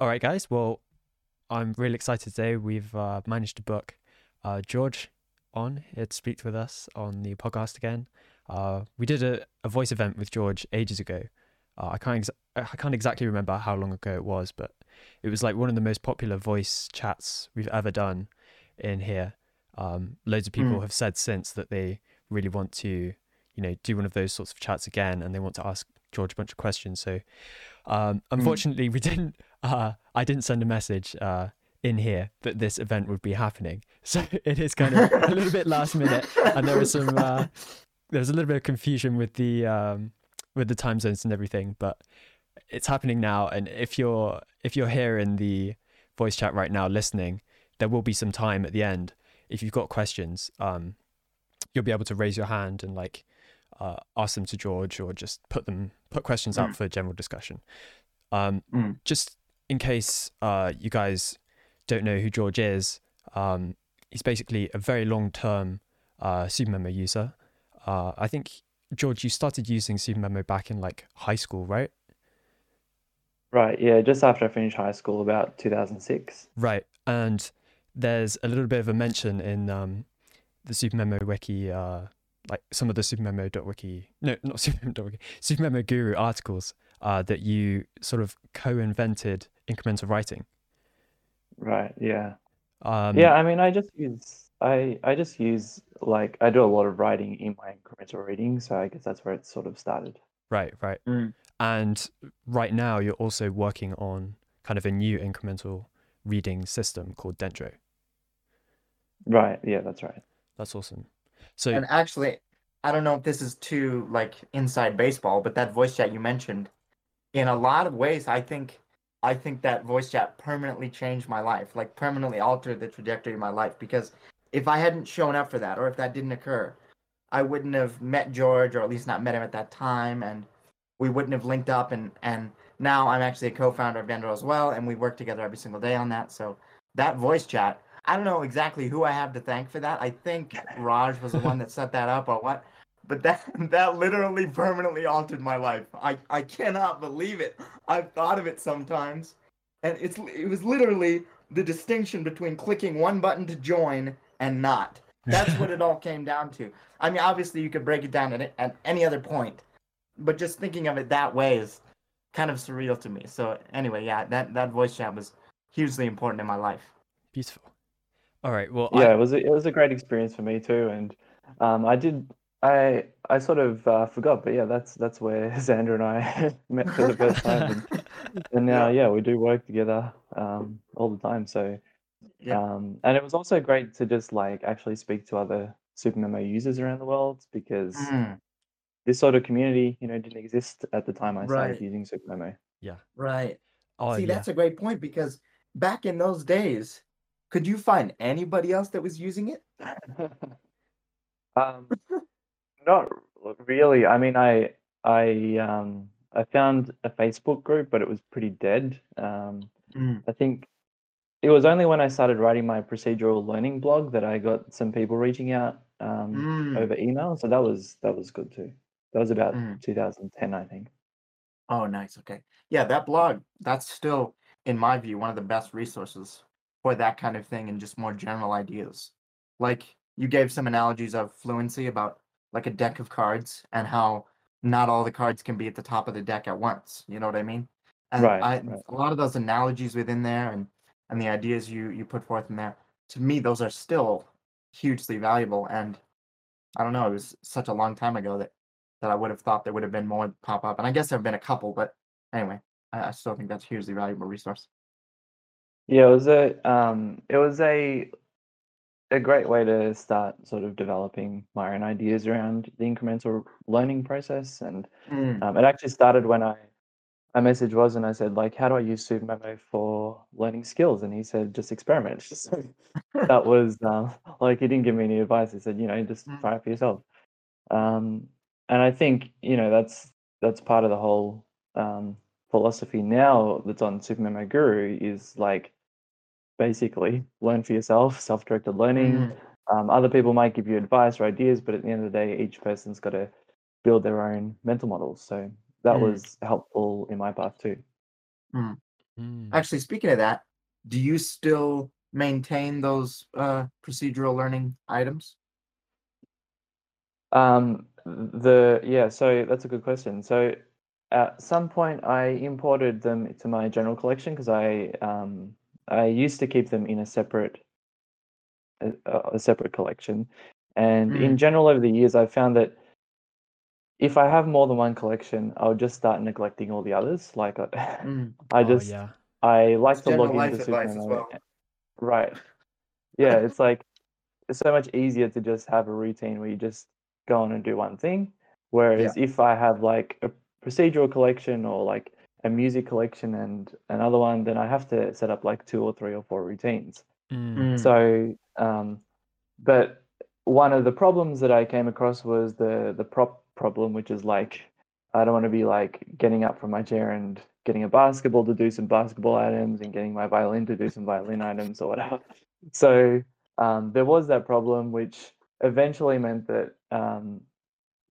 All right, guys. Well, I'm really excited today. We've uh, managed to book uh, George on here to speak with us on the podcast again. Uh, we did a, a voice event with George ages ago. Uh, I can't ex- I can't exactly remember how long ago it was, but it was like one of the most popular voice chats we've ever done in here. Um, loads of people Mm. have said since that they really want to, you know, do one of those sorts of chats again, and they want to ask George a bunch of questions. So, um, unfortunately, we didn't. Uh, I didn't send a message uh, in here that this event would be happening. So it is kind of a little bit last minute, and there was some. Uh, there was a little bit of confusion with the um, with the time zones and everything, but it's happening now. And if you're if you're here in the voice chat right now listening, there will be some time at the end. If you've got questions, um, you'll be able to raise your hand and like uh, ask them to George or just put them put questions out Mm. for general discussion. Um, Mm. Just in case uh, you guys don't know who George is, um, he's basically a very long term uh, SuperMemo user. Uh, I think George, you started using SuperMemo back in like high school, right? Right, yeah, just after I finished high school, about 2006. Right. And there's a little bit of a mention in um, the SuperMemo wiki, uh, like some of the SuperMemo.wiki, no, not SuperMemo.wiki, SuperMemo Guru articles uh, that you sort of co-invented incremental writing. Right, yeah. Um, Yeah, I mean, I just use I I just use like I do a lot of writing in my incremental reading, so I guess that's where it sort of started. Right, right. Mm. And right now you're also working on kind of a new incremental reading system called Dendro. Right, yeah, that's right. That's awesome. So And actually, I don't know if this is too like inside baseball, but that voice chat you mentioned, in a lot of ways, I think I think that voice chat permanently changed my life, like permanently altered the trajectory of my life. Because if I hadn't shown up for that, or if that didn't occur, I wouldn't have met George, or at least not met him at that time, and we wouldn't have linked up. And and now I'm actually a co-founder of Dendro as well, and we work together every single day on that. So that voice chat, I don't know exactly who I have to thank for that. I think Raj was the one that set that up, or what. But that that literally permanently altered my life. I, I cannot believe it. I've thought of it sometimes, and it's it was literally the distinction between clicking one button to join and not. That's what it all came down to. I mean, obviously you could break it down at, at any other point, but just thinking of it that way is kind of surreal to me. So anyway, yeah, that that voice chat was hugely important in my life. beautiful. All right. Well, Yeah, I, it was a, it was a great experience for me too, and um, I did I I sort of uh, forgot, but yeah, that's that's where Xander and I met for the first time, and, and now yeah, we do work together um, all the time. So Yeah. um, and it was also great to just like actually speak to other SuperMemo users around the world because Mm, this sort of community, you know, didn't exist at the time I started Right. using SuperMemo. Yeah, right. oh, See, yeah. that's a great point because back in those days, could you find anybody else that was using it? Um, not really. I mean, I I um I found a Facebook group, but it was pretty dead. Um, Mm. I think it was only when I started writing my procedural learning blog that I got some people reaching out um, Mm. over email. So that was that was good too. That was about Mm. 2010, I think. Oh, nice. Okay. Yeah, that blog, that's still, in my view, one of the best resources for that kind of thing and just more general ideas. Like you gave some analogies of fluency about like a deck of cards and how not all the cards can be at the top of the deck at once. You know what I mean? And Right, I, right. a lot of those analogies within there and and the ideas you you put forth in there, to me, those are still hugely valuable. And I don't know, it was such a long time ago that that I would have thought there would have been more pop up. And I guess there have been a couple, but anyway, I, I still think that's a hugely valuable resource. Yeah, it was a um, it was a a great way to start sort of developing my own ideas around the incremental learning process, and Mm, um, it actually started when I my message was and I said like, how do I use SuperMemo for learning skills? And he said, just experiment. So that was um, like he didn't give me any advice. He said, you know, just Mm. try it for yourself. Um, and I think you know that's that's part of the whole um, philosophy now that's on SuperMemo Guru is like basically learn for yourself, self-directed learning. mm, Um, other people might give you advice or ideas, but at the end of the day, each person's got to build their own mental models. So that Mm. was helpful in my path too. Mm. Actually, speaking of that, do you still maintain those uh, procedural learning items? Um, the yeah, so that's a good question. So at some point, I imported them to my general collection because I um, I used to keep them in a separate a, a separate collection, and in Mm. general over the years, I've found that if I have more than one collection, I'll just start neglecting all the others. Like I, Mm. I oh just yeah. I like It's to log into as well. Right. Yeah, it's like it's so much easier to just have a routine where you just go on and do one thing. Whereas if I have like a procedural collection or like a music collection and another one, then I have to set up like two or three or four routines. Mm. Mm. So, um, but one of the problems that I came across was the the prop problem, which is like I don't want to be like getting up from my chair and getting a basketball to do some basketball items and getting my violin to do some violin items or whatever. So um, there was that problem, which eventually meant that um,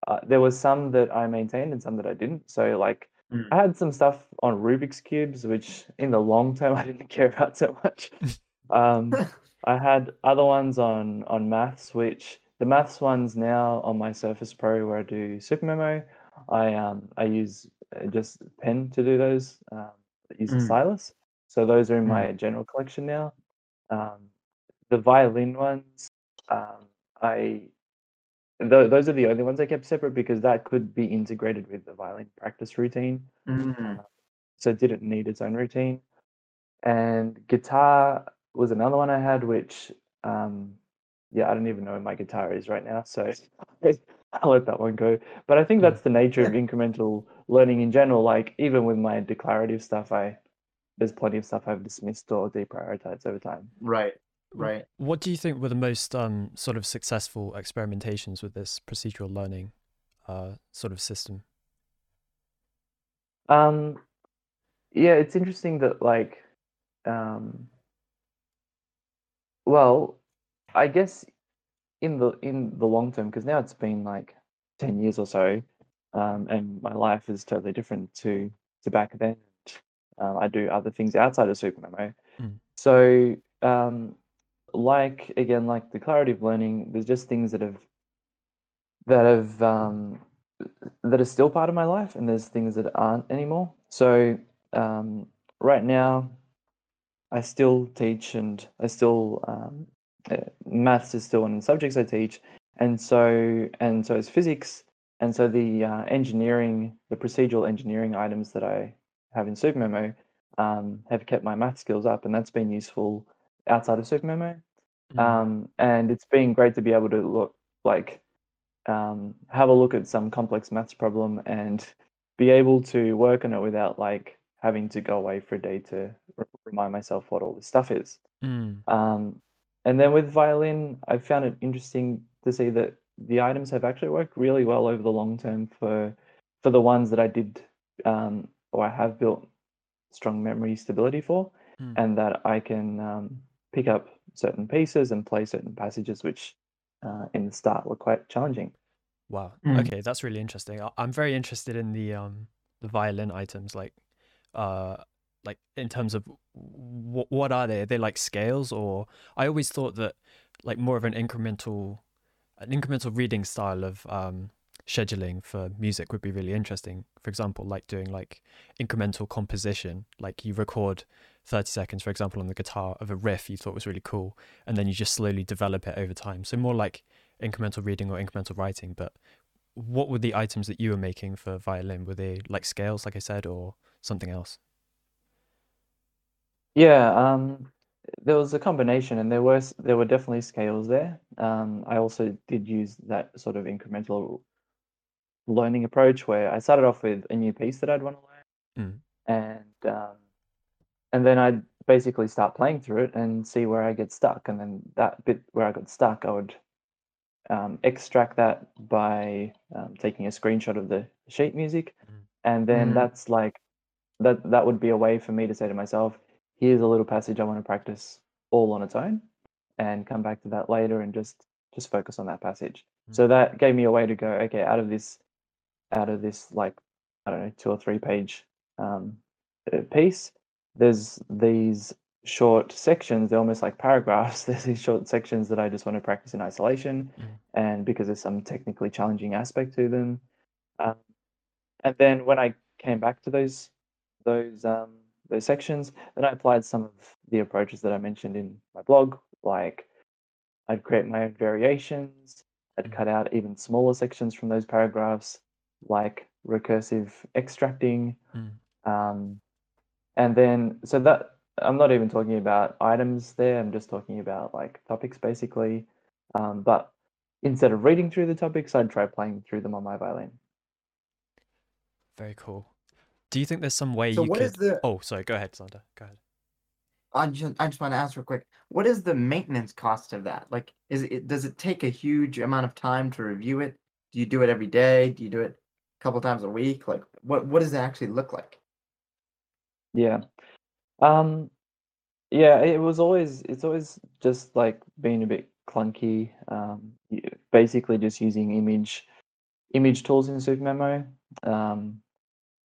uh, there was some that I maintained and some that I didn't. So like Mm. I had some stuff on Rubik's cubes, which in the long term I didn't care about so much. um, I had other ones on on maths, which the maths ones now on my Surface Pro where I do SuperMemo. I um I use uh, just pen to do those. Um, I use a Mm. stylus, so those are in Mm. my general collection now. Um, the violin ones, um, I th- those are the only ones I kept separate because that could be integrated with the violin practice routine Mm. so it didn't need its own routine. And guitar was another one I had, which um, yeah, I don't even know where my guitar is right now, so I'll let that one go. But I think that's the nature of incremental learning in general. Like even with my declarative stuff, I there's plenty of stuff I've dismissed or deprioritized over time. Right. Right. What do you think were the most um, sort of successful experimentations with this procedural learning uh, sort of system? Um, yeah, it's interesting that like, um, well, I guess in the in the long term, because now it's been like ten years or so, um, and my life is totally different to to back then. Um, I do other things outside of SuperMemo, Mm. so um, like again, like declarative learning, there's just things that have that have um, that are still part of my life, and there's things that aren't anymore. So um, right now, I still teach, and I still um, uh, maths is still one of the subjects I teach, and so and so is physics, and so the uh, engineering, the procedural engineering items that I have in SuperMemo um, have kept my math skills up, and that's been useful outside of SuperMemo. Mm. Um, and it's been great to be able to look like um, have a look at some complex maths problem and be able to work on it without like having to go away for a day to r- remind myself what all this stuff is. Mm. Um, and then with violin, I found it interesting to see that the items have actually worked really well over the long term for for the ones that I did um, or I have built strong memory stability for, Mm. and that I can um, pick up certain pieces and play certain passages, which uh, in the start were quite challenging. Wow. Mm. Okay, that's really interesting. I- I'm very interested in the um the violin items, like uh like in terms of what what are they? Are they like scales or I always thought that like more of an incremental an incremental reading style of um scheduling for music would be really interesting. For example, like doing like incremental composition, like you record 30 seconds, for example, on the guitar of a riff you thought was really cool, and then you just slowly develop it over time. So more like incremental reading or incremental writing. But what were the items that you were making for violin? Were they like scales, like I said, or something else? Yeah, um, there was a combination, and there were there were definitely scales there. Um, I also did use that sort of incremental learning approach where I started off with a new piece that I'd want to learn, Mm. and um, and then I'd basically start playing through it and see where I get stuck, and then that bit where I got stuck, I would um, extract that by um, taking a screenshot of the sheet music, Mhm. and then Mhm. that's like that that would be a way for me to say to myself, here's a little passage I want to practice all on its own, and come back to that later and just just focus on that passage. So that gave me a way to go, okay, out of this out of this like I don't know two or three page um, uh, piece, there's these short sections. They're almost like paragraphs. There's these short sections that I just want to practice in isolation, Mm. and because there's some technically challenging aspect to them. Um, and then when I came back to those those um, those sections, then I applied some of the approaches that I mentioned in my blog, like I'd create my own variations. I'd Mm. cut out even smaller sections from those paragraphs, like recursive extracting. Mm. Um, and then, so that I'm not even talking about items there. I'm just talking about like topics basically. Um, but instead of reading through the topics, I'd try playing through them on my violin. Very cool. Do you think there's some way So you what could? is the? Oh, sorry. Go ahead, Xander. Go ahead. I just I just want to ask real quick. What is the maintenance cost of that? Like, is it does it take a huge amount of time to review it? Do you do it every day? Do you do it a couple times a week? Like, what what does it actually look like? Yeah. Um, yeah, it was always, it's always just like being a bit clunky. Um, basically just using image, image tools in SuperMemo. Um,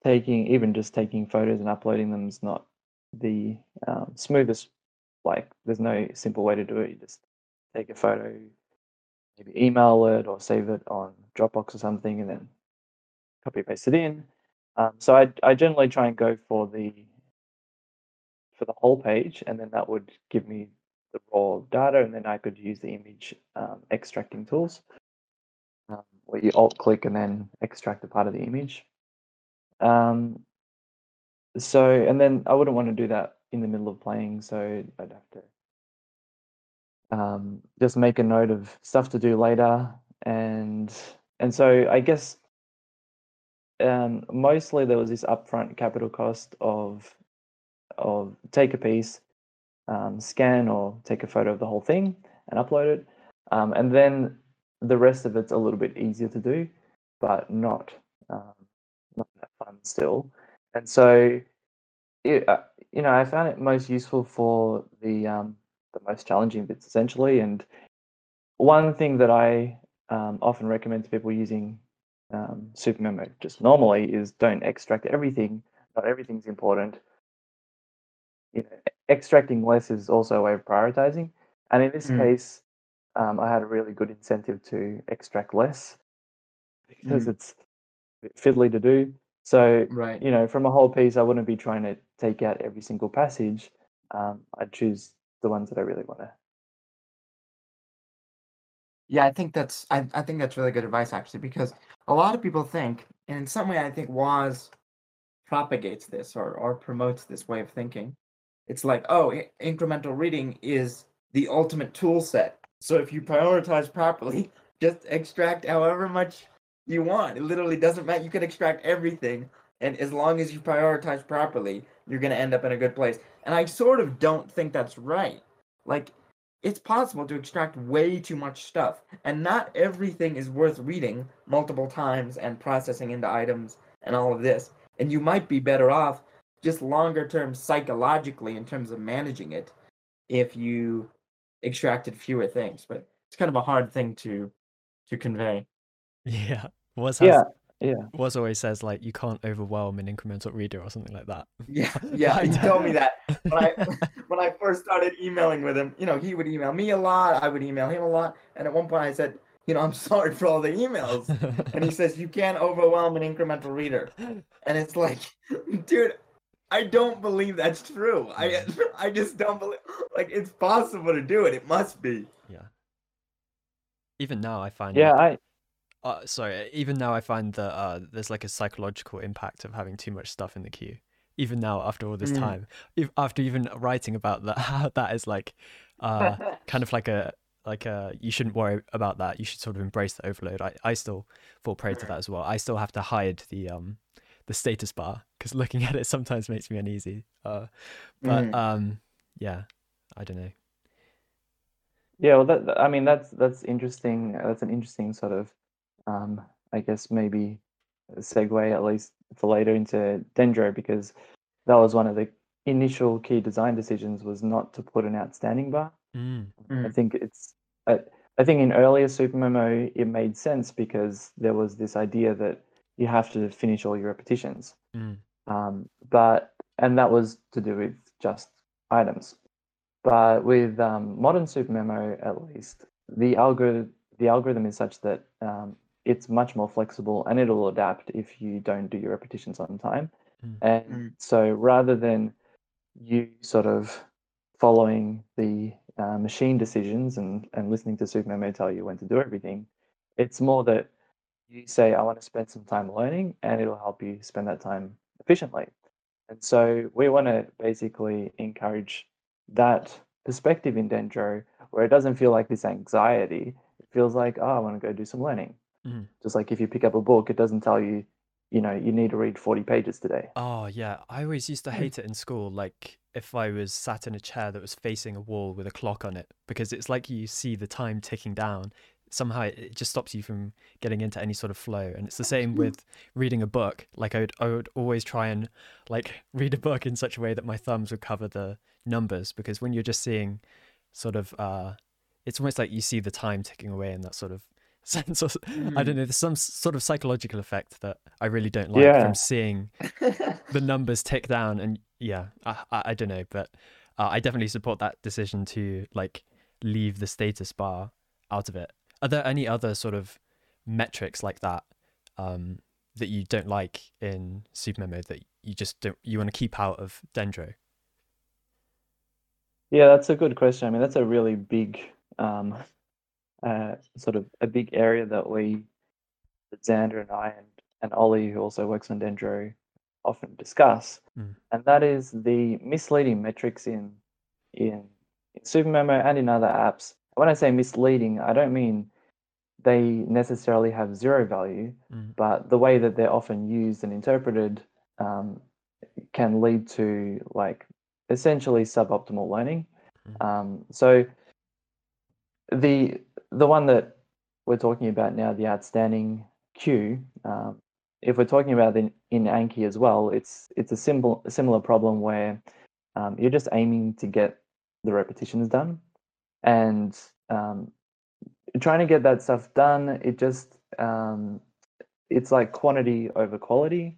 taking, even just taking photos and uploading them is not the um, smoothest. Like, there's no simple way to do it. You just take a photo, maybe email it or save it on Dropbox or something, and then copy paste it in. Um, so I I generally try and go for the for the whole page, and then that would give me the raw data, and then I could use the image um, extracting tools, um, where you alt click and then extract a part of the image. Um, so and then I wouldn't want to do that in the middle of playing, so I'd have to um, just make a note of stuff to do later, and and so I guess um, mostly there was this upfront capital cost of of take a piece, um, scan or take a photo of the whole thing and upload it, um, and then the rest of it's a little bit easier to do, but not um, not that fun still. And so, it, uh, you know, I found it most useful for the um, the most challenging bits essentially. And one thing that I often recommend to people using um, SuperMemo just normally is don't extract everything. Not everything's important. You know, extracting less is also a way of prioritizing. And in this Mm. case, um, I had a really good incentive to extract less because Mm. it's a bit fiddly to do. So Right. you know, from a whole piece, I wouldn't be trying to take out every single passage. Um, I'd choose the ones that I really want to. Yeah, I think that's I, I think that's really good advice actually because a lot of people think, and in some way I think Woz propagates this or or promotes this way of thinking. It's like, oh, i- incremental reading is the ultimate tool set. So if you prioritize properly, just extract however much you want. It literally doesn't matter. You can extract everything, and as long as you prioritize properly, you're gonna end up in a good place. And I sort of don't think that's right. Like it's possible to extract way too much stuff, and not everything is worth reading multiple times and processing into items and all of this. And you might be better off just longer term psychologically in terms of managing it if you extracted fewer things. But it's kind of a hard thing to to convey. Yeah. Woz has, Yeah, yeah. Woz always says like you can't overwhelm an incremental reader or something like that. Yeah, yeah, he told me that when I when I first started emailing with him. You know, he would email me a lot, I would email him a lot, and at one point I said, you know, I'm sorry for all the emails, and he says you can't overwhelm an incremental reader, and it's like, dude, I don't believe that's true. I I just don't believe like it's possible to do it. It must be. yeah. Even now, I find Yeah, like- I uh, sorry, even now I find that uh, there's like a psychological impact of having too much stuff in the queue. Even now, after all this Mm. time, if, after even writing about that, how that is like, uh, kind of like a like a you shouldn't worry about that. You should sort of embrace the overload. I, I still fall prey to that as well. I still have to hide the um the status bar because looking at it sometimes makes me uneasy. Uh, but Mm. um yeah, I don't know. Yeah, well, that I mean that's that's interesting. That's an interesting sort of, um, I guess maybe a segue at least for later into Dendro because that was one of the initial key design decisions was not to put an outstanding bar. Mm, I Mm. think it's I, I think in earlier Super SuperMemo it made sense because there was this idea that you have to finish all your repetitions. mm, Um, but and that was to do with just items. But with um, modern SuperMemo, at least, the algorithm the algorithm is such that um, it's much more flexible and it'll adapt if you don't do your repetitions on time. Mm. And Mm. so rather than you sort of following the uh, machine decisions and, and listening to SuperMemo tell you when to do everything, it's more that you say, I want to spend some time learning and it'll help you spend that time efficiently. And so we want to basically encourage that perspective in Dendro where it doesn't feel like this anxiety. It feels like, oh, I want to go do some learning. Mhm. Just like if you pick up a book, it doesn't tell you, you know, you need to read 40 pages today. Oh yeah, I always used to Mm. hate it in school. Like if I was sat in a chair that was facing a wall with a clock on it, because it's like you see the time ticking down. Somehow it it just stops you from getting into any sort of flow. And it's the same with reading a book. Like I would, I would always try and like read a book in such a way that my thumbs would cover the numbers, because when you're just seeing, sort of, uh, it's almost like you see the time ticking away in that sort of sense. Of, I don't know. There's some sort of psychological effect that I really don't like Yeah. from seeing the numbers tick down and yeah i, I, I don't know but uh, i definitely support that decision to like leave the status bar out of it are there any other sort of metrics like that um that you don't like in supermemo that you just don't you want to keep out of dendro Yeah, that's a good question. I mean, that's a really big, um, uh, sort of a big area that we, that Xander and I and, and Ollie, who also works on Dendro, often discuss, Mm. and that is the misleading metrics in in, in SuperMemo and in other apps. When I say misleading, I don't mean they necessarily have zero value, Mm. but the way that they're often used and interpreted um, can lead to like essentially suboptimal learning. Mhm. Um, so the the one that we're talking about now, the outstanding queue, um, if we're talking about in, in Anki as well, it's it's a simple similar problem where um, you're just aiming to get the repetitions done, and um, trying to get that stuff done. It just um, it's like quantity over quality.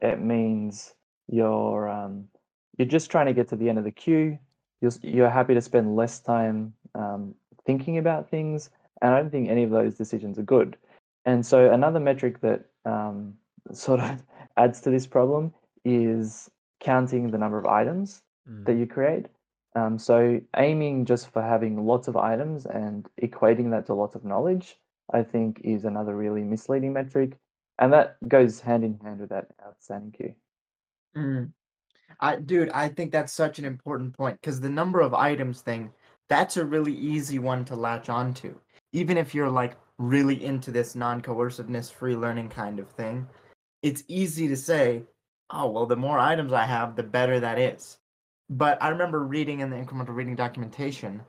It means you're um, you're just trying to get to the end of the queue. You're you're happy to spend less time um, thinking about things, and I don't think any of those decisions are good. And so another metric that um, sort of adds to this problem is counting the number of items Mm. that you create. Um, so aiming just for having lots of items and equating that to lots of knowledge, I think, is another really misleading metric, and that goes hand in hand with that outstanding queue. Mm. I, dude, I think that's such an important point because the number of items thing, that's a really easy one to latch onto. Even if you're like really into this non coerciveness, free learning kind of thing, it's easy to say, oh, well, the more items I have, the better that is. But I remember reading in the incremental reading documentation,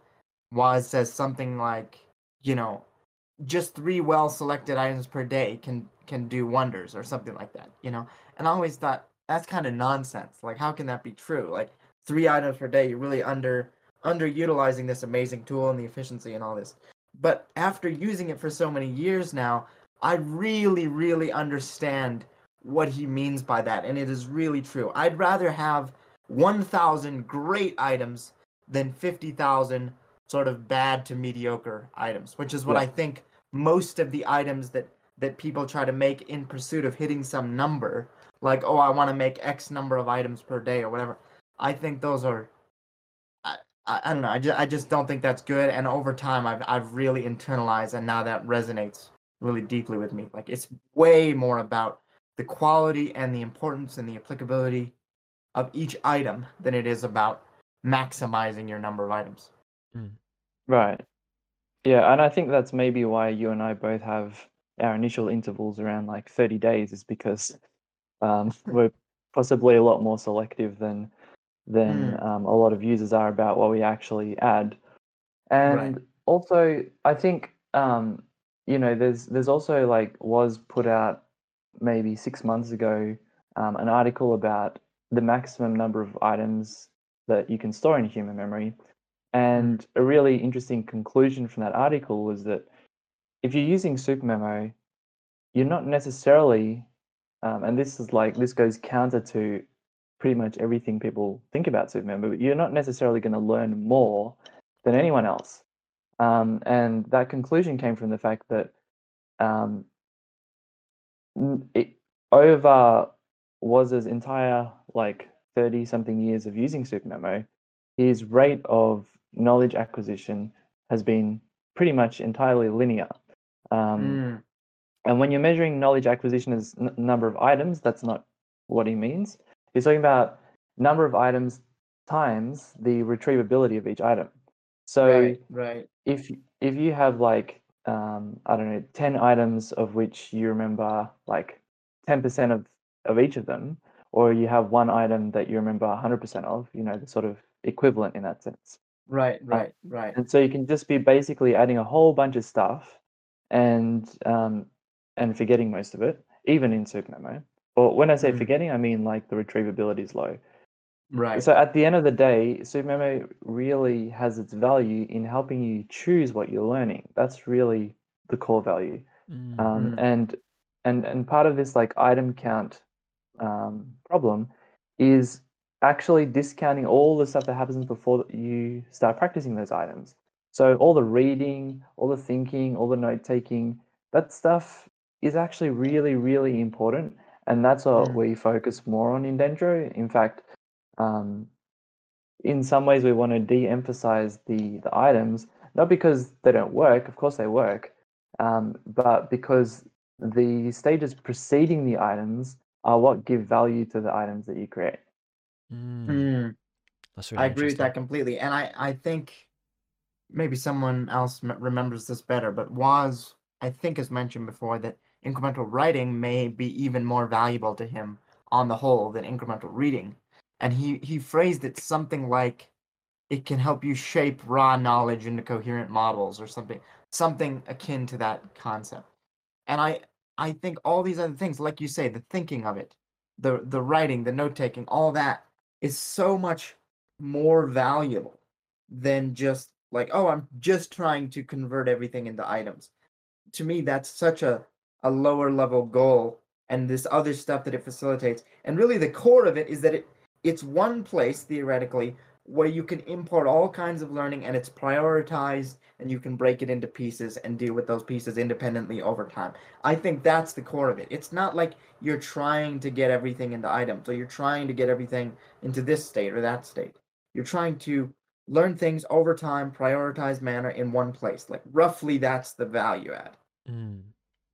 Woz says something like, you know, just three well selected items per day can can do wonders or something like that, you know? And I always thought that's kind of nonsense. Like how can that be true? Like three items per day, you're really under underutilizing this amazing tool and the efficiency and all this. But after using it for so many years now, I really, really understand what he means by that. And it is really true. I'd rather have 1,000 great items than 50,000 sort of bad to mediocre items, which is what Yeah. I think most of the items that that people try to make in pursuit of hitting some number, like oh I want to make X number of items per day or whatever. I think those are I, I, I don't know. I just, I just don't think that's good. And over time, I've I've really internalized, and now that resonates really deeply with me. Like it's way more about the quality and the importance and the applicability of each item than it is about maximizing your number of items. Right. Yeah, and I think that's maybe why you and I both have our initial intervals around like 30 days is because um, we're possibly a lot more selective than than Mm. um, a lot of users are about what we actually add. And also, I think um, you know, there's there's also like Woz put out maybe six months ago um, an article about the maximum number of items that you can store in human memory. And a really interesting conclusion from that article was that if you're using SuperMemo, you're not necessarily, um, and this is like this goes counter to pretty much everything people think about SuperMemo, but you're not necessarily going to learn more than anyone else. Um, and that conclusion came from the fact that um, it, over Woz's entire like 30 something years of using SuperMemo, his rate of knowledge acquisition has been pretty much entirely linear. Um, Mm. and when you're measuring knowledge acquisition as n- number of items, that's not what he means. He's talking about number of items times the retrievability of each item. So right, right. if if you have like um, I don't know ten items of which you remember like ten percent of of each of them, or you have one item that you remember hundred percent of, you know, the sort of equivalent in that sense. Right, right, right. And so you can just be basically adding a whole bunch of stuff and um, and forgetting most of it, even in SuperMemo. Or when I say Mm. forgetting, I mean like the retrievability is low. Right. So at the end of the day, SuperMemo really has its value in helping you choose what you're learning. That's really the core value. Um, Mm. And and and part of this like item count um, problem is actually discounting all the stuff that happens before you start practicing those items. So all the reading, all the thinking, all the note taking, that stuff is actually really, really important. And that's what Mm. we focus more on in Dendro. In fact, um, in some ways we want to de-emphasize the the items, not because they don't work, of course they work, um, but because the stages preceding the items are what give value to the items that you create. Mm. Mm. That's really I agree with that completely, and I I think maybe someone else m- remembers this better, but Woz I think has mentioned before that incremental writing may be even more valuable to him on the whole than incremental reading, and he he phrased it something like it can help you shape raw knowledge into coherent models or something something akin to that concept. And I I think all these other things, like you say, the thinking of it, the the writing, the note taking, all that is so much more valuable than just like, oh, I'm just trying to convert everything into items. To me, that's such a, a lower level goal and this other stuff that it facilitates. And really the core of it is that it it's one place theoretically where you can import all kinds of learning and it's prioritized and you can break it into pieces and deal with those pieces independently over time. I think that's the core of it. It's not like you're trying to get everything into items or you're trying to get everything into this state or that state. You're trying to learn things over time, prioritized manner in one place. Like roughly that's the value add. Mm.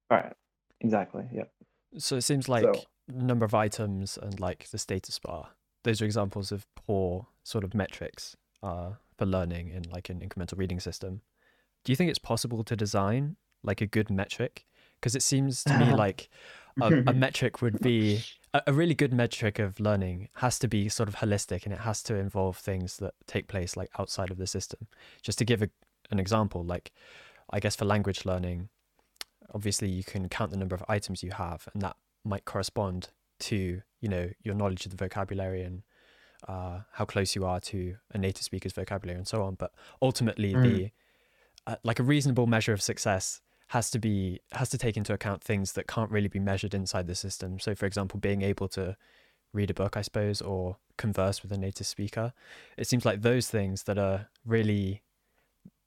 Right. Exactly. Yep. So it seems like So- number of items and like the status bar. Those are examples of poor sort of metrics uh, for learning in like an incremental reading system. Do you think it's possible to design like a good metric? Because it seems to me like a, a metric would be a, a really good metric of learning has to be sort of holistic and it has to involve things that take place like outside of the system. Just to give a, an example, like I guess for language learning, obviously you can count the number of items you have and that might correspond to you know your knowledge of the vocabulary and uh, how close you are to a native speaker's vocabulary and so on. But ultimately Mm. the uh, like a reasonable measure of success has to be has to take into account things that can't really be measured inside the system. So for example being able to read a book i suppose or converse with a native speaker. It seems like those things that are really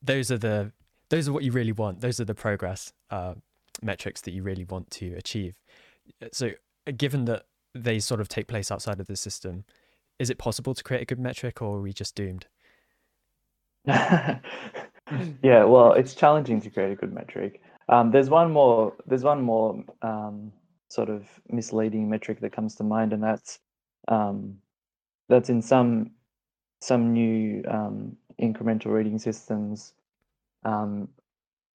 those are the those are what you really want. Those are the progress uh, metrics that you really want to achieve so uh, given that they sort of take place outside of the system is it possible to create a good metric or are we just doomed yeah, well, it's challenging to create a good metric. Um, there's one more. There's one more um, sort of misleading metric that comes to mind, and that's um, that's in some some new um, incremental reading systems. Um,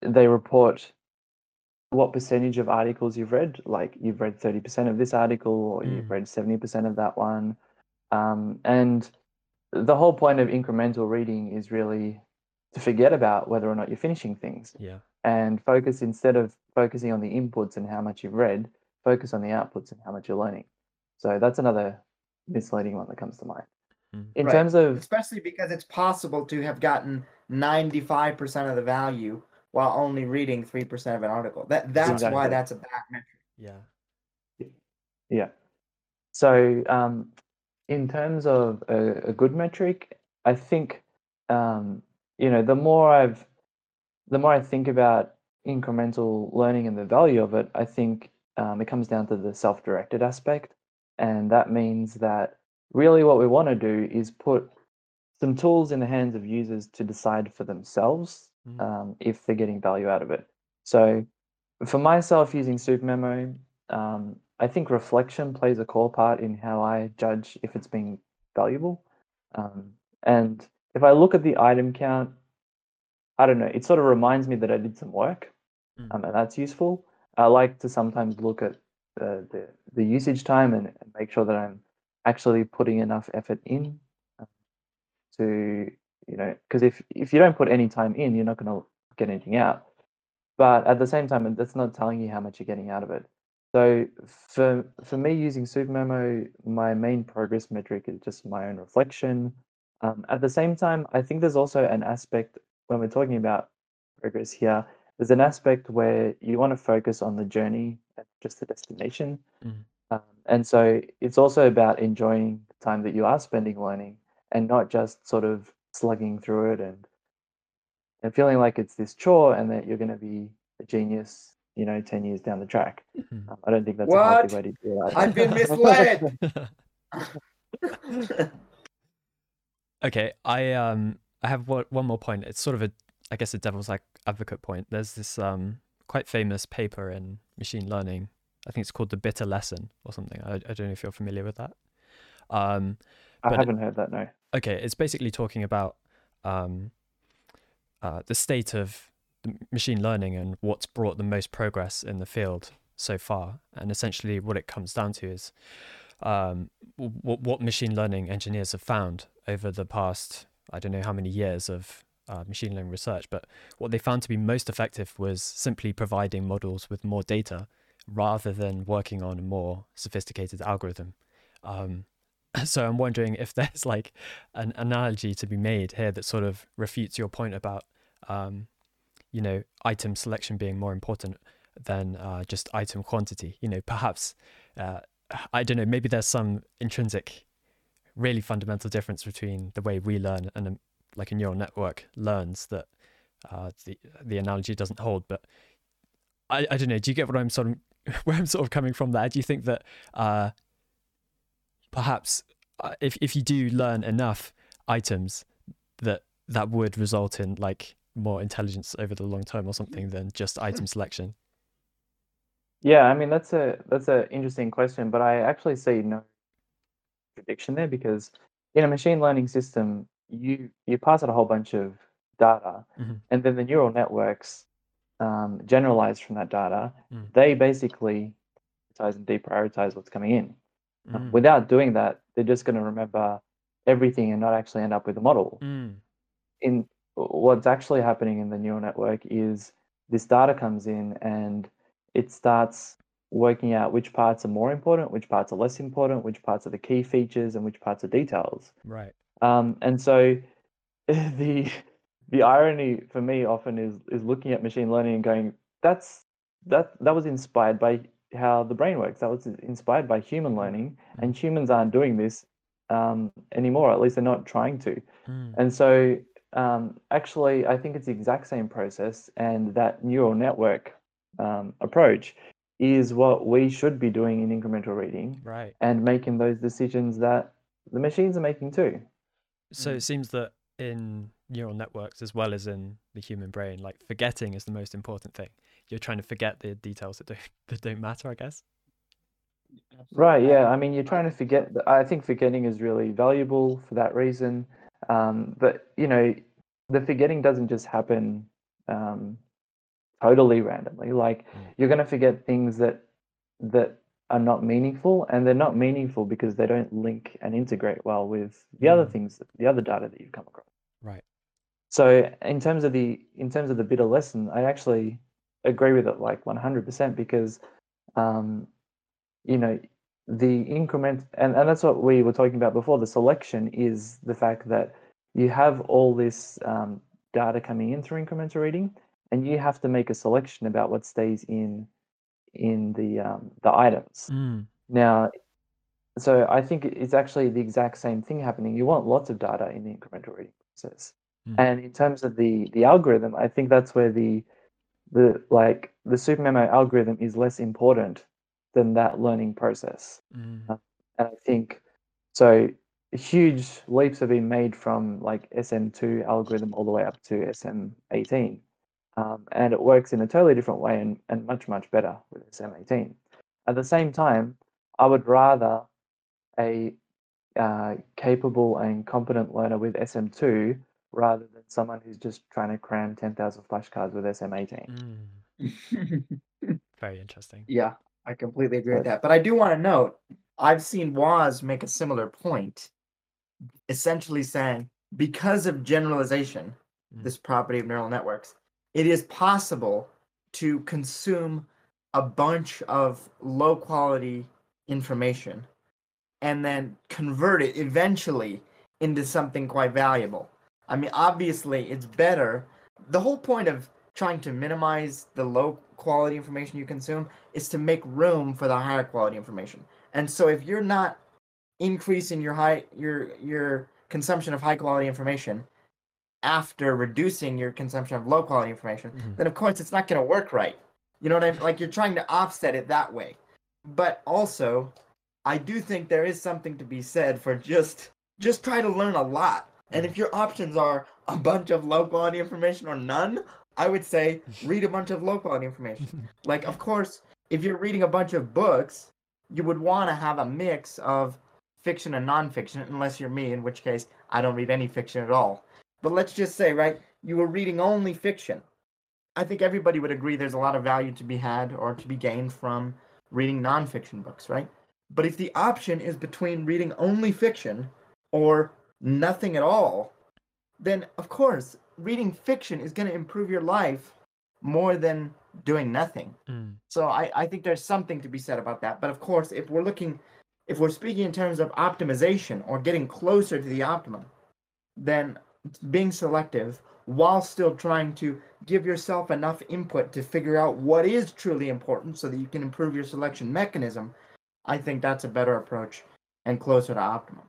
they report what percentage of articles you've read. Like you've read thirty percent of this article, or you've Mm. read seventy percent of that one, um, and the whole point of incremental reading is really to forget about whether or not you're finishing things yeah and focus instead of focusing on the inputs and how much you've read, focus on the outputs and how much you're learning. So that's another misleading one that comes to mind. Mm. In Right. terms of Especially because it's possible to have gotten 95% of the value while only reading 3% of an article. That that's why that's a bad metric. yeah yeah, so um, in terms of a, a good metric, I think um, you know the more I've the more I think about incremental learning and the value of it, I think um, it comes down to the self-directed aspect, and that means that really what we want to do is put some tools in the hands of users to decide for themselves Mm. um, if they're getting value out of it. So, for myself, using SuperMemo, um, I think reflection plays a core part in how I judge if it's being valuable. Um, and if I look at the item count, I don't know, it sort of reminds me that I did some work, Mm. um, and that's useful. I like to sometimes look at the, the, the usage time and, and make sure that I'm actually putting enough effort in um, to, you know, because if, if you don't put any time in, you're not going to get anything out. But at the same time, that's not telling you how much you're getting out of it. So for for me using SuperMemo, my main progress metric is just my own reflection. Um, at the same time, I think there's also an aspect when we're talking about progress here. There's an aspect where you want to focus on the journey and just the destination. Mm. Um, and so it's also about enjoying the time that you are spending learning and not just sort of slugging through it and and feeling like it's this chore and that you're going to be a genius, you know, 10 years down the track. Mhm. Um, I don't think that's a What? healthy way to do it. I've been misled. okay, I um I have one, one more point. It's sort of a I guess a devil's like advocate point. There's this um quite famous paper in machine learning. I think it's called the bitter lesson or something. I, I don't know if you're familiar with that. Um, I but haven't heard that, no. okay, it's basically talking about um, uh, the state of the machine learning and what's brought the most progress in the field so far. And essentially, what it comes down to is um, what, what machine learning engineers have found over the past, I don't know how many years of uh, machine learning research, but what they found to be most effective was simply providing models with more data rather than working on a more sophisticated algorithm. Um, so I'm wondering if there's like an analogy to be made here that sort of refutes your point about, um, you know, item selection being more important than uh, just item quantity. You know, perhaps uh, I don't know. Maybe there's some intrinsic, really fundamental difference between the way we learn and um, like a neural network learns that uh, the the analogy doesn't hold. But I, I don't know. Do you get what I'm sort of where I'm sort of coming from there? Do you think that uh, perhaps uh, if if you do learn enough items that that would result in like more intelligence over the long term or something than just item selection Yeah, I mean that's a that's an interesting question, but I actually see no prediction there because in a machine learning system, you you pass out a whole bunch of data, Mhm. and then the neural networks um, generalize from that data. Mm. They basically prioritize and deprioritize what's coming in. Mm. Without doing that, they're just going to remember everything and not actually end up with a model. Mm. in what's actually happening in the neural network is this data comes in and it starts working out which parts are more important, which parts are less important, which parts are the key features, and which parts are details. right Um, and so the the irony for me often is is looking at machine learning and going, that's that that was inspired by how the brain works. That was inspired by human learning, and humans aren't doing this um, anymore. At least they're not trying to. Mm. And so, um, actually, I think it's the exact same process, and that neural network um, approach is what we should be doing in incremental reading right and making those decisions that the machines are making too. so it seems that in neural networks as well as in the human brain like forgetting is the most important thing you're trying to forget the details that don't that don't matter i guess Right, yeah. I mean, you're trying to forget. I think forgetting is really valuable for that reason. Um, but, you know, the forgetting doesn't just happen um, totally randomly. Like, Mm. you're going to forget things that that are not meaningful, and they're not meaningful because they don't link and integrate well with the other Mm. things, the other data that you've come across. right So in terms of the in terms of the bitter lesson, I actually agree with it like 100% because um, you know the increment and, and that's what we were talking about before. The selection is the fact that you have all this um, data coming in through incremental reading, and you have to make a selection about what stays in in the um, the items. mm. Now, so I think it's actually the exact same thing happening. You want lots of data in the incremental reading process. Mm. And in terms of the the algorithm, I think that's where the the like the SuperMemo algorithm is less important than that learning process. Mm. And I think so huge leaps have been made from like SM2 algorithm all the way up to SM18. Um, and it works in a totally different way and, and much, much better with SM18. At the same time, I would rather a uh, capable and competent learner with SM2 rather than someone who's just trying to cram 10,000 flashcards with SM18. Mm. Very interesting. yeah, I completely agree with that. But I do want to note, I've seen Woz make a similar point, essentially saying because of generalization, Mm. this property of neural networks, it is possible to consume a bunch of low quality information and then convert it eventually into something quite valuable. I mean, obviously, it's better. The whole point of trying to minimize the low quality information you consume is to make room for the higher quality information. And so if you're not increasing your high your your consumption of high quality information after reducing your consumption of low quality information, Mhm. then of course it's not going to work right. You know what I mean? Like you're trying to offset it that way. But also, I do think there is something to be said for just just try to learn a lot. And if your options are a bunch of low quality information or none, I would say read a bunch of low quality information. like of course, if you're reading a bunch of books, you would want to have a mix of fiction and nonfiction, unless you're me, in which case I don't read any fiction at all. But let's just say, right, you were reading only fiction. I think everybody would agree there's a lot of value to be had or to be gained from reading nonfiction books, right? But if the option is between reading only fiction or nothing at all, then of course, reading fiction is going to improve your life more than doing nothing. Mm. So I, I think there's something to be said about that. But of course, if we're looking, if we're speaking in terms of optimization or getting closer to the optimum, then being selective while still trying to give yourself enough input to figure out what is truly important so that you can improve your selection mechanism, I think that's a better approach and closer to optimum.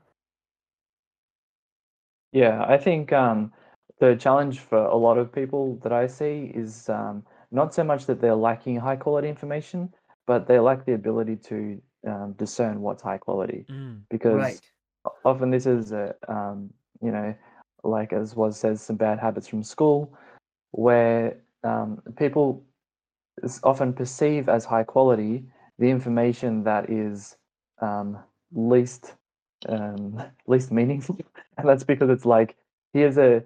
Yeah, I think um, the challenge for a lot of people that I see is um, not so much that they're lacking high quality information, but they lack the ability to um, discern what's high quality. Mm. Because Right. often this is, a, um, you know, like as Woz says, some bad habits from school, where um, people often perceive as high quality the information that is um, least um, least meaningful, and that's because it's like here's a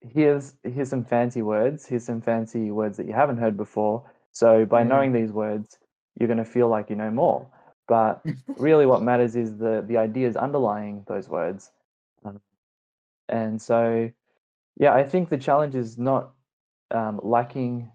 here's here's some fancy words, here's some fancy words that you haven't heard before. So by Mm. knowing these words, you're going to feel like you know more. But really, what matters is the the ideas underlying those words. Um, and so, yeah, I think the challenge is not um, lacking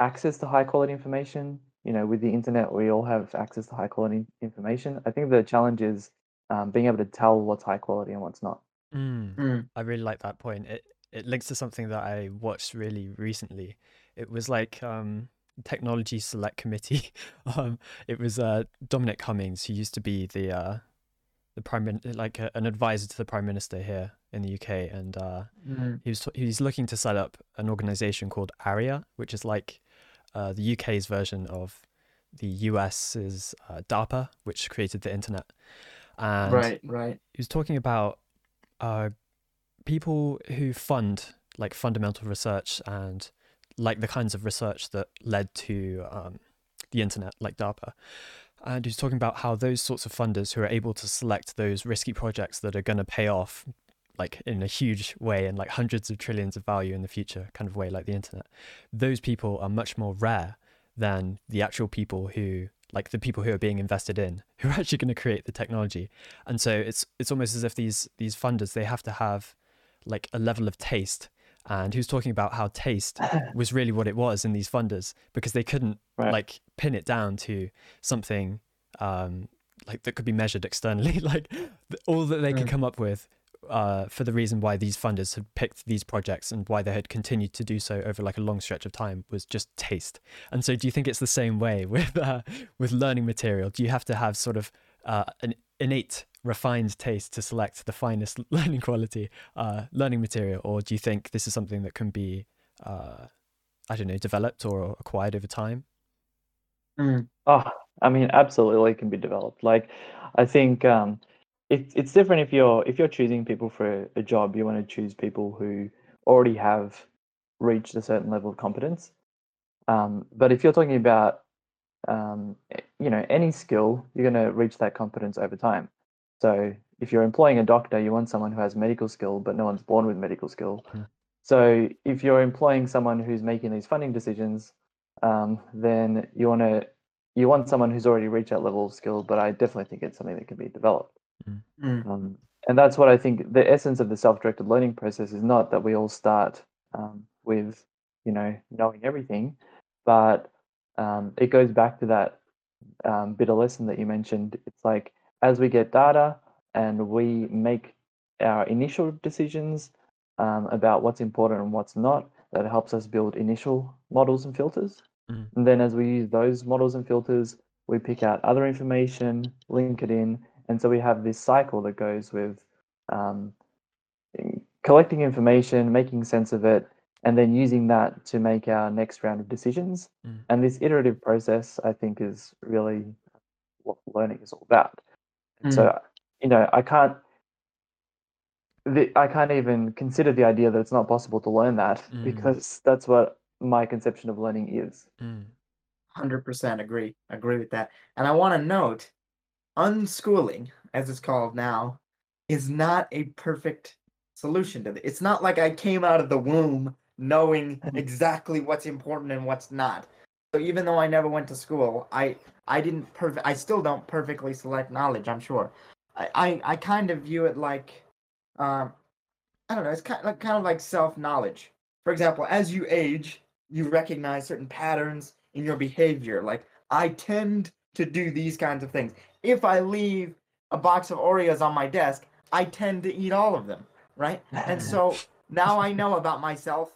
access to high quality information. You know, with the internet, we all have access to high quality information. I think the challenge is um, being able to tell what's high quality and what's not. Mm. Mm. I really like that point. It it links to something that I watched really recently. It was like um technology select committee. um it was uh Dominic Cummings who used to be the uh the prime min- like a, an advisor to the prime minister here in the UK and uh Mm. he was t- he's looking to set up an organization called ARIA, which is like uh, the UK's version of the US's uh, DARPA, which created the internet. And Right, right. he was talking about people who fund like fundamental research and like the kinds of research that led to um, the internet, like DARPA. And he was talking about how those sorts of funders who are able to select those risky projects that are going to pay off like in a huge way and like hundreds of trillions of value in the future kind of way like the internet those people are much more rare than the actual people who like the people who are being invested in who are actually going to create the technology and so it's it's almost as if these these funders they have to have like a level of taste and who's talking about how taste was really what it was in these funders because they couldn't Right. like pin it down to something um like that could be measured externally like all that they could Mm. come up with uh, for the reason why these funders had picked these projects and why they had continued to do so over like a long stretch of time was just taste. And so, do you think it's the same way with uh, with learning material? Do you have to have sort of uh, an innate refined taste to select the finest learning quality uh, learning material or do you think this is something that can be uh, i don't know developed or acquired over time Mm. Oh, I mean, absolutely it can be developed. Like, I think um, it's it's different if you're if you're choosing people for a, job. You want to choose people who already have reached a certain level of competence. Um, but if you're talking about um, eh, you know any skill, you're going to reach that competence over time. So if you're employing a doctor, you want someone who has medical skill, but no one's born with medical skill. Hmm. So if you're employing someone who's making these funding decisions, um, then you want to you want someone who's already reached that level of skill. But I definitely think it's something that can be developed. Mm. Um, and that's what I think the essence of the self-directed learning process is not that we all start um, with you know knowing everything, but um, it goes back to that um, bitter lesson that you mentioned. It's like as we get data and we make our initial decisions um, about what's important and what's not, that helps us build initial models and filters. Mm. And then as we use those models and filters, we pick out other information, link it in, and so we have this cycle that goes with um, collecting information, making sense of it, and then using that to make our next round of decisions. Mm. And this iterative process, I think, is really what learning is all about. And so, you know, I can't. The, I can't even consider the idea that it's not possible to learn that Mm. because that's what my conception of learning is. Mm. Hundred percent agree. Agree with that. And I want to note, unschooling, as it's called now, is not a perfect solution to it. It's not like I came out of the womb knowing exactly what's important and what's not. So even though I never went to school, I I didn't perfect. I still don't perfectly select knowledge. I'm sure. I I, I kind of view it like, um, I don't know. It's kind of like, kind of like self knowledge. For example, as you age, you recognize certain patterns in your behavior. Like I tend to do these kinds of things. If I leave a box of Oreos on my desk, I tend to eat all of them, right? And so now I know about myself.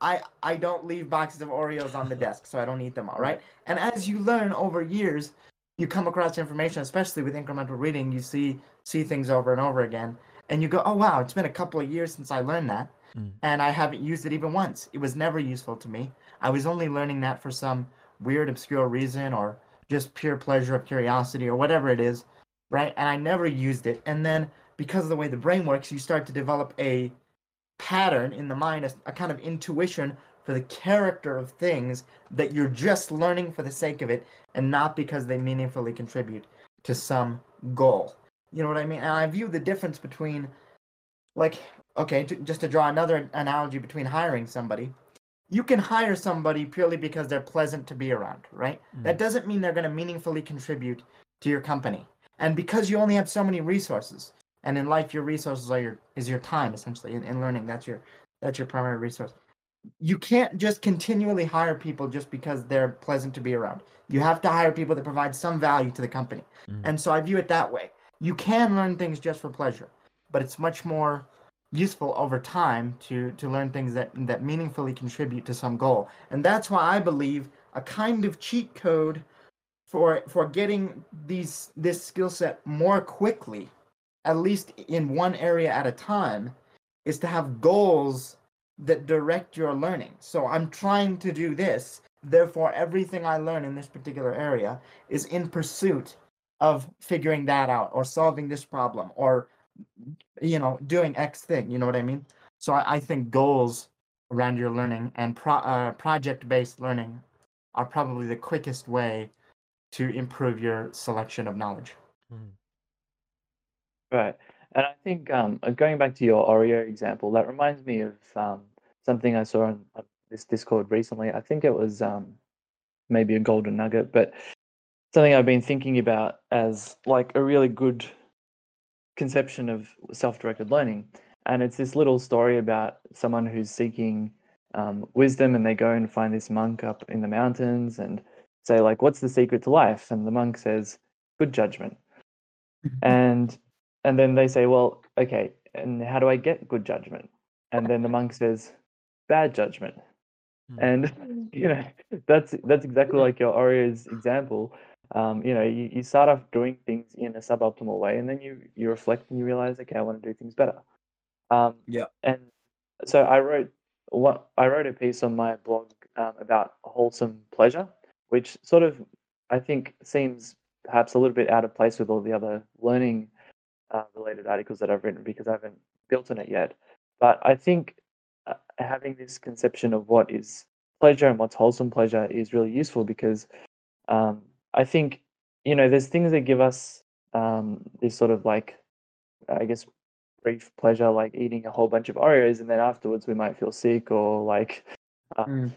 I I don't leave boxes of Oreos on the desk, so I don't eat them all, right? And as you learn over years, you come across information, especially with incremental reading, you see see things over and over again, and you go, "Oh wow, it's been a couple of years since I learned that." Mm. and I haven't used it even once. It was never useful to me. I was only learning that for some weird, obscure reason or just pure pleasure of curiosity or whatever it is, right? And I never used it. And then because of the way the brain works, you start to develop a pattern in the mind, a, a kind of intuition for the character of things that you're just learning for the sake of it and not because they meaningfully contribute to some goal. You know what I mean? And I view the difference between like okay to, just to draw another analogy between hiring somebody you can hire somebody purely because they're pleasant to be around right? That doesn't mean they're going to meaningfully contribute to your company. And because you only have so many resources and in life your resources are your is your time essentially in, in learning. That's your that's your primary resource. You can't just continually hire people just because they're pleasant to be around. You have to hire people that provide some value to the company. Mm. and so i view it that way. You can learn things just for pleasure but it's much more useful over time to to learn things that that meaningfully contribute to some goal. And that's why i believe a kind of cheat code for for getting these this skill set more quickly at least in one area at a time is to have goals that direct your learning. So i'm trying to do this therefore everything i learn in this particular area is in pursuit of figuring that out or solving this problem or you know doing x thing you know what i mean so i, I think goals around your learning and pro, uh, project based learning are probably the quickest way to improve your selection of knowledge Mm. Right. And I think um, uh, going back to your Oreo example, that reminds me of um, something I saw on on this Discord recently. I think it was um, maybe a golden nugget, but something I've been thinking about as like a really good conception of self-directed learning. And it's this little story about someone who's seeking um, wisdom, and they go and find this monk up in the mountains and say like, "What's the secret to life?" And the monk says, "Good judgment." and and then they say, "Well, okay, and how do I get good judgment?" And then the monk says, "Bad judgment." Hmm. And you know, that's that's exactly like your Oreos example. Um, you know, you, you start off doing things in a suboptimal way, and then you you reflect and you realize, okay, I want to do things better. Um, Yeah. And so I wrote what I wrote a piece on my blog um, about wholesome pleasure, which sort of I think seems perhaps a little bit out of place with all the other learning uh, related articles that I've written because I haven't built on it yet. But I think uh, having this conception of what is pleasure and what's wholesome pleasure is really useful because um, I think you know there's things that give us um, this sort of like I guess brief pleasure like eating a whole bunch of Oreos and then afterwards we might feel sick or like um, Mm.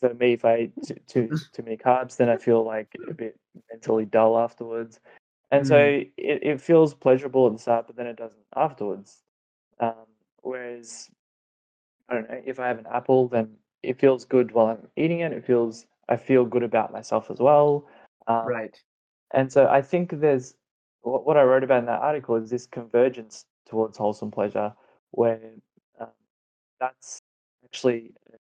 for me if I eat too, too too many carbs then I feel like a bit mentally dull afterwards and so Mm. it, it feels pleasurable at the start but then it doesn't afterwards um, whereas I don't know if I have an apple then it feels good while I'm eating it it feels I feel good about myself as well um, Right. and so I think there's what, what I wrote about in that article is this convergence towards wholesome pleasure, where um, that's actually a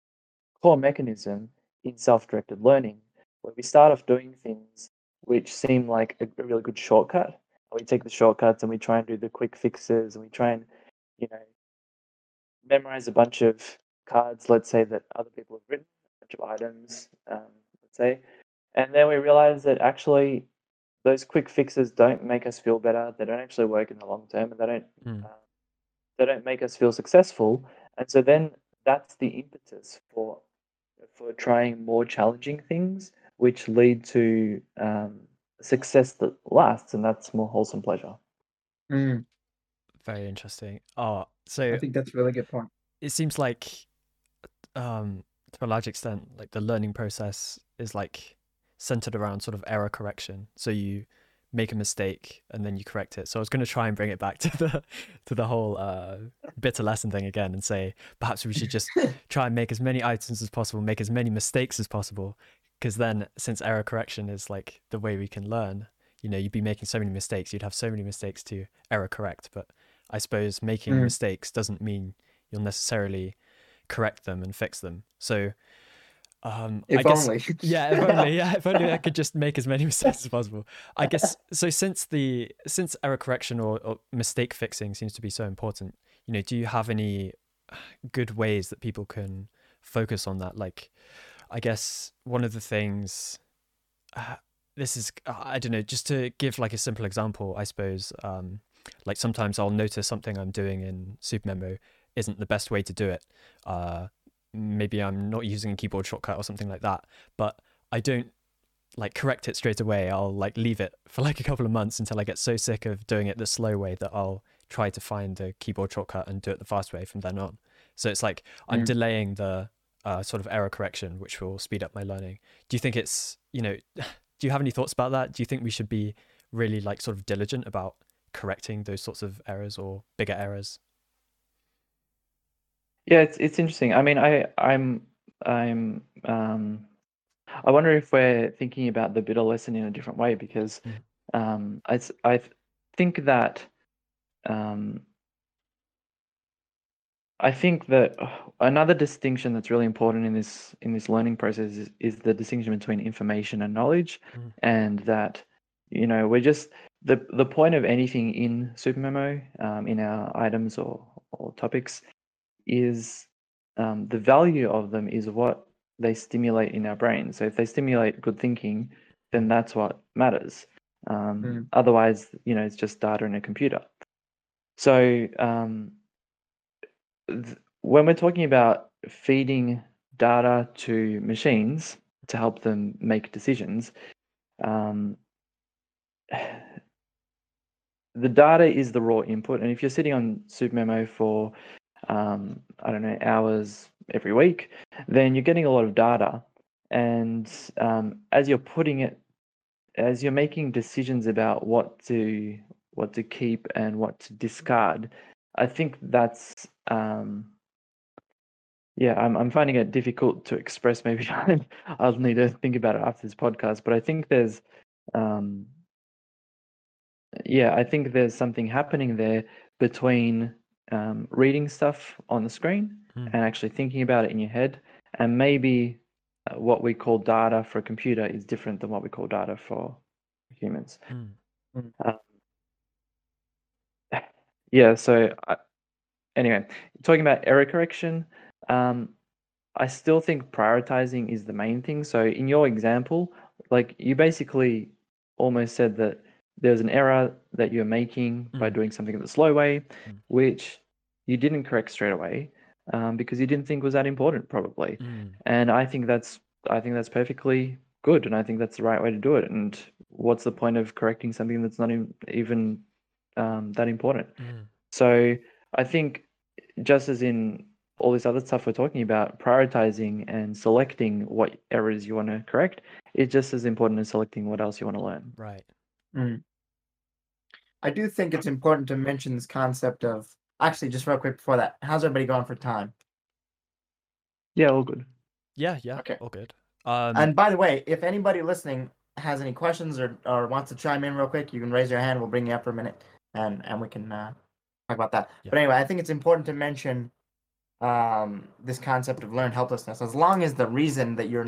core mechanism in self directed learning, where we start off doing things which seem like a, really good shortcut. We take the shortcuts and we try and do the quick fixes and we try and, you know, memorize a bunch of cards, let's say, that other people have written, a bunch of items, um, let's say. And then we realize that actually those quick fixes don't make us feel better. They don't actually work in the long term, and they don't Mm. uh, they don't make us feel successful. And so then that's the impetus for for trying more challenging things, which lead to um, success that lasts, and that's more wholesome pleasure. Mm. Very interesting. Oh, so I think that's a really good point. it seems like um to a large extent like the learning process is like centered around sort of error correction. So you make a mistake and then you correct it. So i was going to try and bring it back to the to the whole uh bitter lesson thing again and say perhaps we should just try and make as many items as possible make as many mistakes as possible. Because then since error correction is like the way we can learn you know you'd be making so many mistakes you'd have so many mistakes to error correct. But i suppose making Mm. mistakes doesn't mean you'll necessarily correct them and fix them. So um i If guess only. yeah if only. Yeah if only i could just make as many mistakes as possible. I guess so since the since error correction or, or mistake fixing seems to be so important you know do you have any good ways that people can focus on that? Like i guess one of the things uh, this is uh, i don't know just to give like a simple example i suppose um like sometimes i'll notice something i'm doing in Super supermemo isn't the best way to do it. Uh maybe i'm not using a keyboard shortcut or something like that but i don't like correct it straight away. I'll like leave it for like a couple of months until i get so sick of doing it the slow way that i'll try to find a keyboard shortcut and do it the fast way from then on. So it's like i'm Mm. delaying the uh, sort of error correction which will speed up my learning. Do you think it's you know do you have any thoughts about that? Do you think we should be really like sort of diligent about correcting those sorts of errors or bigger errors Yeah, it's it's interesting. I mean, I I'm I'm um I wonder if we're thinking about the bitter lesson in a different way because Mm. um I I th- think that um I think that uh, another distinction that's really important in this in this learning process is, is the distinction between information and knowledge, Mm. and that you know we're just the the point of anything in SuperMemo um, in our items or or topics is um, the value of them is what they stimulate in our brain. So if they stimulate good thinking, then that's what matters. Um, Mm. Otherwise, you know, it's just data in a computer. So um, th- when we're talking about feeding data to machines to help them make decisions, um, the data is the raw input. And if you're sitting on SuperMemo for, um, I don't know, hours every week, then you're getting a lot of data. And um, as you're putting it, as you're making decisions about what to what to keep and what to discard, I think that's um, yeah, I'm I'm finding it difficult to express. Maybe I'll need to think about it after this podcast. But I think there's um, yeah, I think there's something happening there between um, reading stuff on the screen Mm. and actually thinking about it in your head, and maybe uh, what we call data for a computer is different than what we call data for humans. Mm. Um, yeah. So I, anyway, talking about error correction, um, I still think prioritizing is the main thing. So in your example, like you basically almost said that there's an error that you're making by Mm. doing something in the slow way, Mm. which you didn't correct straight away um, because you didn't think was that important, probably. Mm. And I think that's I think that's perfectly good, and I think that's the right way to do it. And what's the point of correcting something that's not even um, that important? Mm. So I think just as in all this other stuff we're talking about, prioritizing and selecting what errors you want to correct is just as important as selecting what else you want to learn. Right. Mm. I do think it's important to mention this concept of actually just real quick before that. How's everybody going for time? Yeah, all good. Yeah. Yeah. Okay. All good. Um. And by the way, if anybody listening has any questions or, or wants to chime in real quick, you can raise your hand. We'll bring you up for a minute, and and we can uh, talk about that. Yeah. But anyway, I think it's important to mention um, this concept of learned helplessness. As long as the reason that you're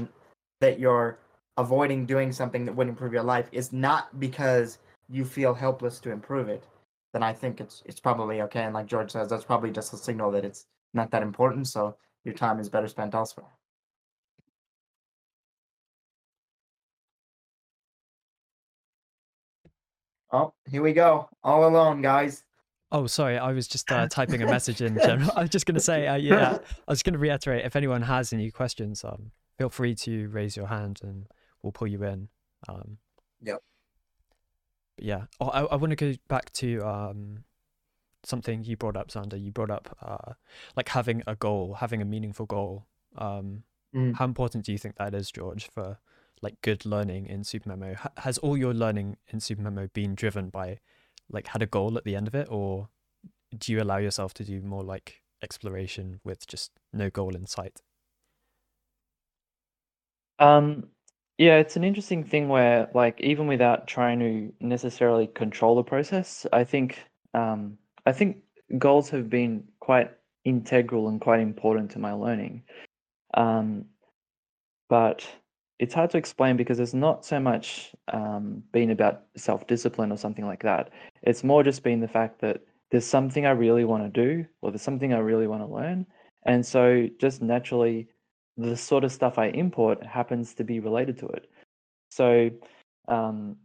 that you're avoiding doing something that would improve your life is not because you feel helpless to improve it, then I think it's it's probably okay. And like George says, that's probably just a signal that it's not that important. So your time is better spent elsewhere. Oh, here we go. All alone, guys. Oh, sorry. I was just uh, typing a message in general. I was just going to say, uh, yeah, I was going to reiterate if anyone has any questions, um, feel free to raise your hand and we'll pull you in. Um, Yep. But yeah, oh, I, I want to go back to um, something you brought up, Xander. You brought up uh, like having a goal, having a meaningful goal. Um, Mm. How important do you think that is, George, for like good learning in SuperMemo? Ha- has all your learning in SuperMemo been driven by like had a goal at the end of it, or do you allow yourself to do more like exploration with just no goal in sight? Um, yeah, it's an interesting thing where, like, even without trying to necessarily control the process, I think, um, I think goals have been quite integral and quite important to my learning. Um, but it's hard to explain because it's not so much um, been about self-discipline or something like that. It's more just been the fact that there's something I really want to do or there's something I really want to learn. And so just naturally, the sort of stuff I import happens to be related to it. So, um,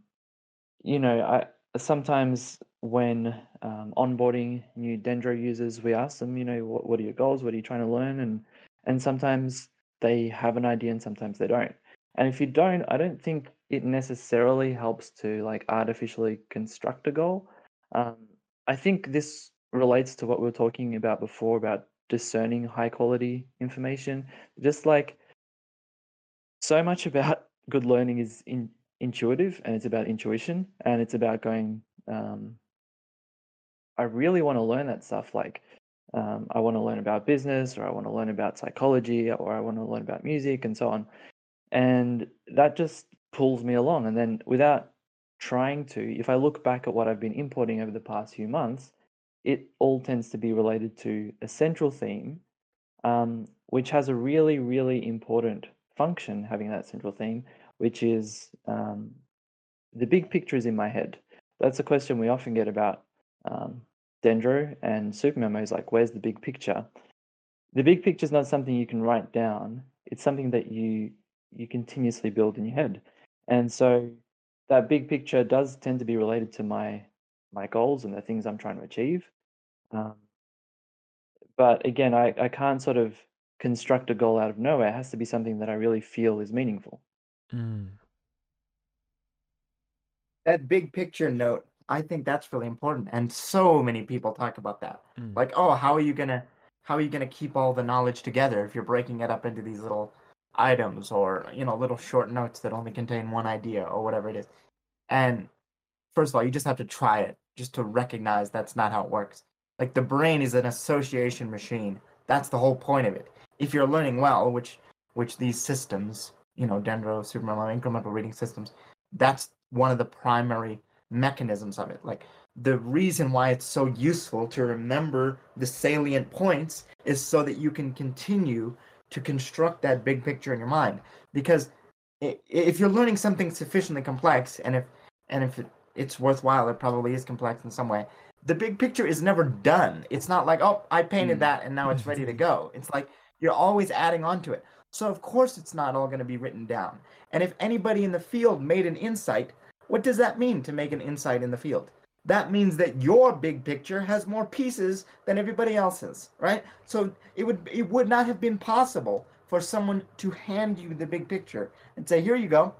you know, I sometimes when um, onboarding new Dendro users, we ask them, you know, what, what are your goals? What are you trying to learn? And and sometimes they have an idea and sometimes they don't. And if you don't, I don't think it necessarily helps to like artificially construct a goal. Um, I think this relates to what we were talking about before about discerning high quality information. Just like so much about good learning is in, intuitive and it's about intuition and it's about going, um, I really want to learn that stuff. Like, um, I want to learn about business or I want to learn about psychology or I want to learn about music and so on. And that just pulls me along. And then without trying to, if I look back at what I've been importing over the past few months, it all tends to be related to a central theme, um, which has a really, really important function having that central theme, which is um, the big picture is in my head. That's a question we often get about um, Dendro and SuperMemo is like, where's the big picture? The big picture is not something you can write down. It's something that you you continuously build in your head, and so that big picture does tend to be related to my my goals and the things I'm trying to achieve. Um, but again, I, I can't sort of construct a goal out of nowhere. It has to be something that I really feel is meaningful. Mm. that big picture note i think that's really important and so many people talk about that Mm. like oh how are you gonna how are you gonna keep all the knowledge together if you're breaking it up into these little items or you know little short notes that only contain one idea or whatever it is and first of all you just have to try it just to recognize that's not how it works like the brain is an association machine. That's the whole point of it. If you're learning well which which these systems you know dendro supermemo incremental reading systems that's one of the primary mechanisms of it. Like the reason why it's so useful to remember the salient points is so that you can continue to construct that big picture in your mind. Because if you're learning something sufficiently complex and if and if it, it's worthwhile it probably is complex in some way the big picture is never done. It's not like oh i painted Mm. that and now it's ready to go. It's like you're always adding on to it. So of course it's not all going to be written down. And if anybody in the field made an insight what does that mean to make an insight in the field? That means that your big picture has more pieces than everybody else's right? So it would it would not have been possible for someone to hand you the big picture and say here you go.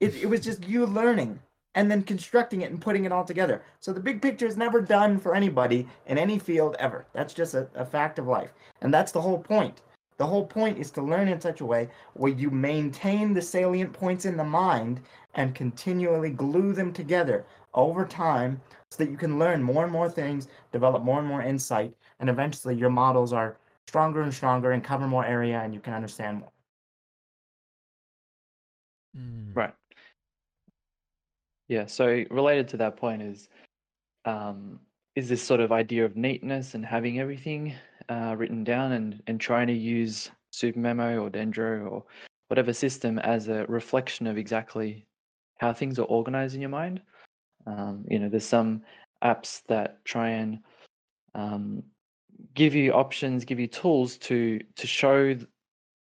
It, it was just you learning and then constructing it and putting it all together so the big picture is never done for anybody in any field ever that's just a, a fact of life and that's the whole point the whole point is to learn in such a way where you maintain the salient points in the mind and continually glue them together over time so that you can learn more and more things, develop more and more insight, and eventually your models are stronger and stronger and cover more area and you can understand more. Mm. Right. Yeah. So related to that point is, um, is this sort of idea of neatness and having everything uh, written down and and trying to use SuperMemo or Dendro or whatever system as a reflection of exactly how things are organized in your mind. Um, you know, there's some apps that try and um, give you options, give you tools to to show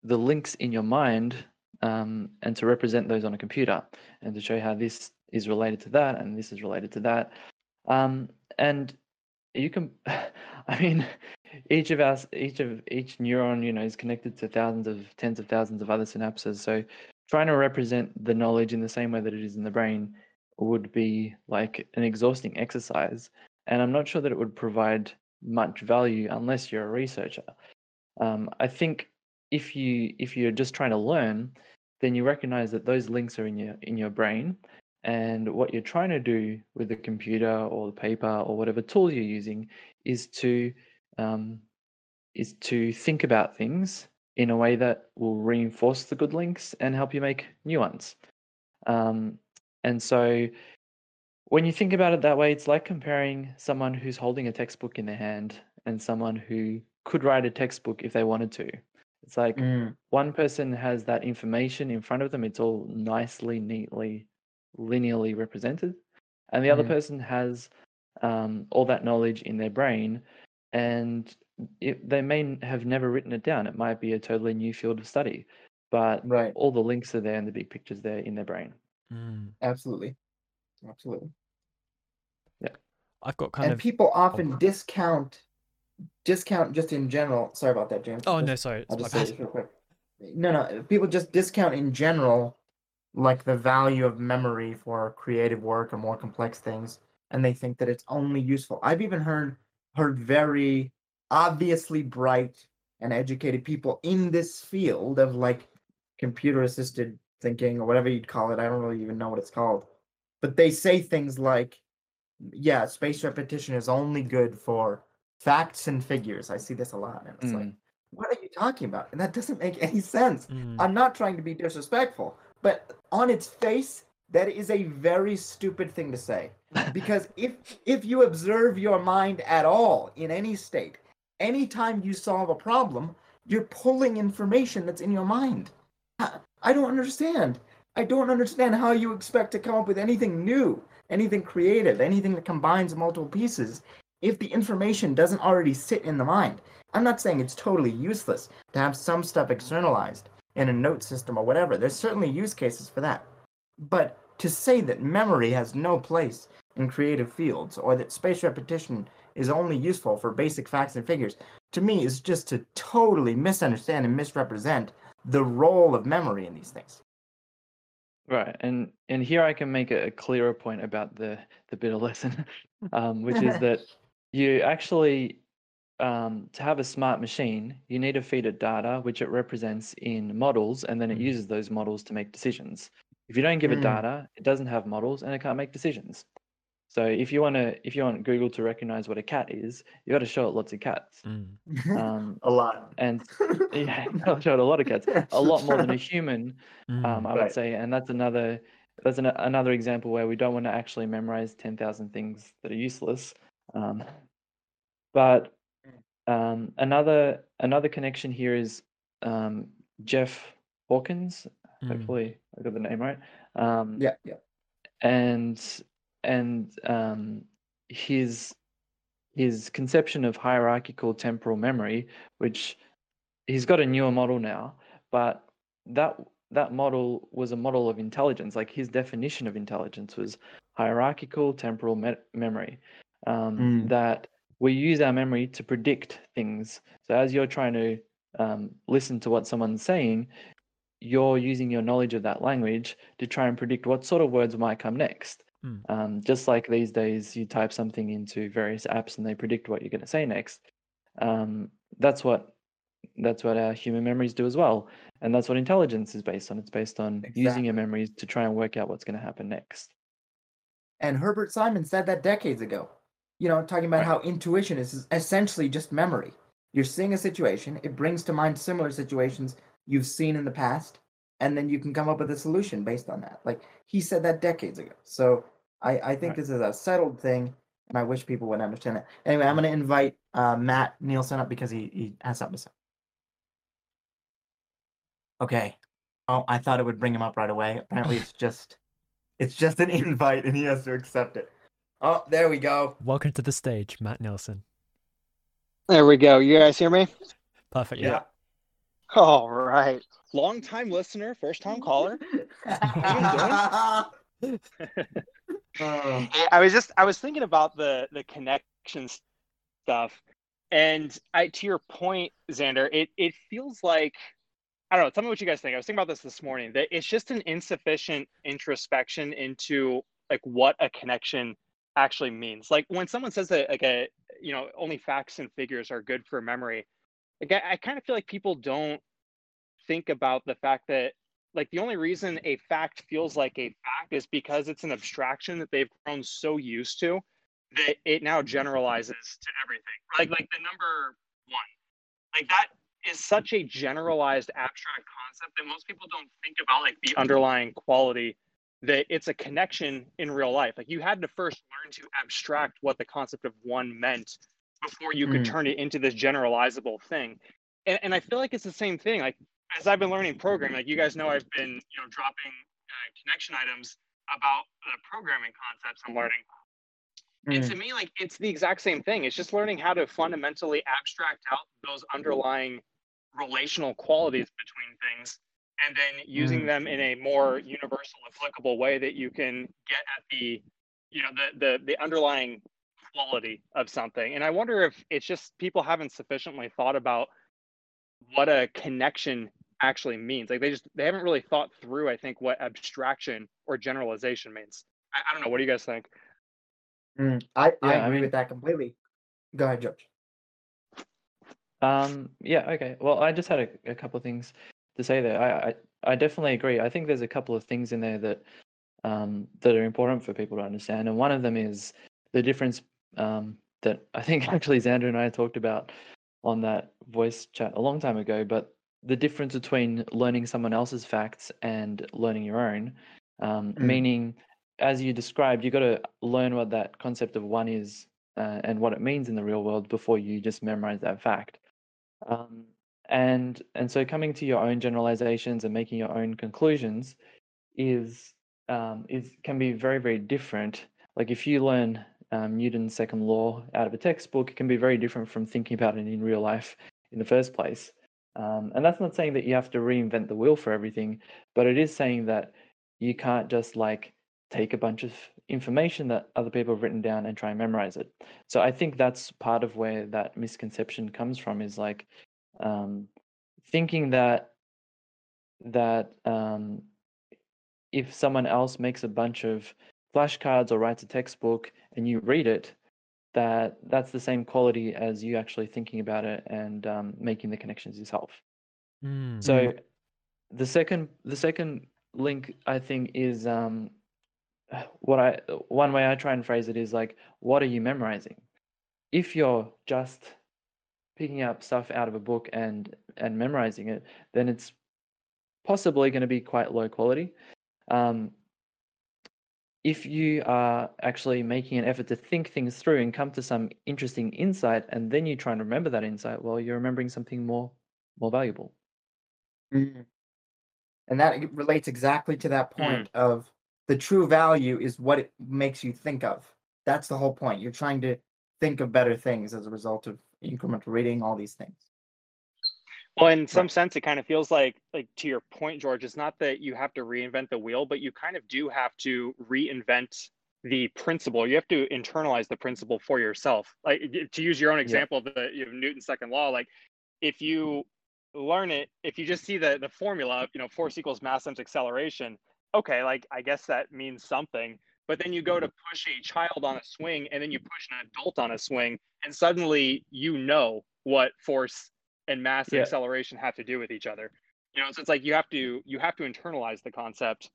the links in your mind um, and to represent those on a computer and to show how this is related to that and this is related to that. Um, and you can, I mean, each of us, each of each neuron, you know, is connected to thousands of, tens of thousands of other synapses. So trying to represent the knowledge in the same way that it is in the brain would be like an exhausting exercise. And I'm not sure that it would provide much value unless you're a researcher. Um, I think if you if you're just trying to learn, then you recognize that those links are in your in your brain, and what you're trying to do with the computer or the paper or whatever tool you're using is to um, is to think about things in a way that will reinforce the good links and help you make new ones. Um, and so when you think about it that way, it's like comparing someone who's holding a textbook in their hand and someone who could write a textbook if they wanted to. It's like Mm, one person has that information in front of them, it's all nicely, neatly, linearly represented. And the other Mhm. person has um, all that knowledge in their brain, and it, they may have never written it down. It might be a totally new field of study, but right. all the links are there and the big pictures there in their brain. Mm. Absolutely. Absolutely. Yeah, I've got kind and of. people often discount discount just in general. Sorry about that, James. Oh Just- no, sorry, I'll just say bad. this real quick. No, no. People just discount in general, like the value of memory for creative work or more complex things, and they think that it's only useful. I've even heard heard very obviously bright and educated people in this field of like computer assisted thinking or whatever you'd call it. I don't really even know what it's called, but they say things like, "Yeah, space repetition is only good for facts and figures." I see this a lot, and it's like Mm. what are you talking about? And that doesn't make any sense. Mm. I'm not trying to be disrespectful, but on its face, that is a very stupid thing to say. Because if if you observe your mind at all in any state, anytime you solve a problem, you're pulling information that's in your mind. I, I don't understand. I don't understand how you expect to come up with anything new, anything creative, anything that combines multiple pieces if the information doesn't already sit in the mind. I'm not saying it's totally useless to have some stuff externalized in a note system or whatever. There's certainly use cases for that. But to say that memory has no place in creative fields or that space repetition is only useful for basic facts and figures, to me is just to totally misunderstand and misrepresent the role of memory in these things. Right, and and here I can make a, a clearer point about the the bitter lesson, um, which is that you actually um, to have a smart machine, you need to feed it data, which it represents in models, and then it Mm. uses those models to make decisions. If you don't give it Mm. data, it doesn't have models and it can't make decisions. So if you want to, if you want Google to recognize what a cat is, you got to show it lots of cats. Mm. Um, a lot. and yeah, I'll show it a lot of cats, a lot more than a human, um, Mm. I would say, and that's another that's an, another example where we don't want to actually memorize ten thousand things that are useless. Um, but um, another another connection here is um, Jeff Hawkins. Mm. Hopefully, I got the name right. Um, Yeah, yeah. and and um, his his conception of hierarchical temporal memory, which he's got a newer model now, but that that model was a model of intelligence. Like his definition of intelligence was hierarchical temporal me- memory. Um, Mm. That we use our memory to predict things. So as you're trying to um, listen to what someone's saying, you're using your knowledge of that language to try and predict what sort of words might come next. Mm. Um, just like these days, you type something into various apps and they predict what you're going to say next. Um, that's what that's what our human memories do as well, and that's what intelligence is based on. It's based on using your memories to try and work out what's going to happen next. And Herbert Simon said that decades ago. You know, talking about Right. how intuition is essentially just memory. You're seeing a situation, it brings to mind similar situations you've seen in the past, and then you can come up with a solution based on that. Like he said that decades ago. So I, I think Right. this is a settled thing, and I wish people would understand it. Anyway, I'm going to invite uh, Matt Nielsen up because he, he has something to say. Okay. Oh, I thought it would bring him up right away. Apparently, it's just it's just an invite, and he has to accept it. Oh, there we go. Welcome to the stage, Matt Nelson. There we go. You guys hear me? Perfect. Yeah. All right. Long time listener, first time caller. I was just I was thinking about the the connection stuff, and I to your point, Xander, it it feels like I don't know. Tell me what you guys think. I was thinking about this this morning. That it's just an insufficient introspection into like what a connection actually means. Like when someone says that like a you know only facts and figures are good for memory, like I, I kind of feel like people don't think about the fact that like the only reason a fact feels like a fact is because it's an abstraction that they've grown so used to that it now generalizes to everything. Like like the number one. Like that is such a generalized abstract concept that most people don't think about like the underlying quality that it's a connection in real life. Like you had to first learn to abstract what the concept of one meant before you could Mm. turn it into this generalizable thing. And, and I feel like it's the same thing. Like as I've been learning programming, like you guys know, I've been you know dropping uh, connection items about the programming concepts I'm learning. And mm, to me, like it's the exact same thing. It's just learning how to fundamentally abstract out those underlying relational qualities between things and then using Mm. them in a more universal applicable way that you can get at the you know the the, the underlying quality of something and i wonder if it's just people haven't sufficiently thought about what a connection actually means like they just they haven't really thought through i think what abstraction or generalization means i, I don't know what do you guys think mm. I, I Yeah, I agree mean- with that completely. Go ahead, George. Um, yeah, okay. Well, I just had a, a couple of things to say there. I, I, I definitely agree. I think there's a couple of things in there that um, that are important for people to understand, and one of them is the difference um, that I think actually Xander and I talked about on that voice chat a long time ago. But the difference between learning someone else's facts and learning your own, um, Mm. meaning as you described, you've got to learn what that concept of one is uh, and what it means in the real world before you just memorize that fact. Um, and and so coming to your own generalizations and making your own conclusions is um, is can be very very different. Like if you learn um, Newton's second law out of a textbook, it can be very different from thinking about it in real life in the first place. Um, and that's not saying that you have to reinvent the wheel for everything, but it is saying that you can't just like take a bunch of information that other people have written down and try and memorize it. So I think that's part of where that misconception comes from is like um, thinking that that um, if someone else makes a bunch of flashcards or writes a textbook and you read it, that that's the same quality as you actually thinking about it and um, making the connections yourself. Mm. So the second the second link I think is um what I one way I try and phrase it is like what are you memorizing? If you're just picking up stuff out of a book and and memorizing it, then it's possibly going to be quite low quality. Um, if you are actually making an effort to think things through and come to some interesting insight, and then you try and remember that insight, well, you're remembering something more more valuable. Mm. And that relates exactly to that Mm. point of the true value is what it makes you think of. That's the whole point. You're trying to think of better things as a result of incremental reading, all these things. Well, in some sense, it kind of feels like, like to your point, George, it's not that you have to reinvent the wheel, but you kind of do have to reinvent the principle. You have to internalize the principle for yourself. Like to use your own example of the you know, Newton's second law, like if you learn it, if you just see the the formula, you know, force equals mass times acceleration, okay, like I guess that means something. But then you go to push a child on a swing, and then you push an adult on a swing, and suddenly you know what force and mass and Yeah. acceleration have to do with each other. You know, so it's like you have to you have to internalize the concept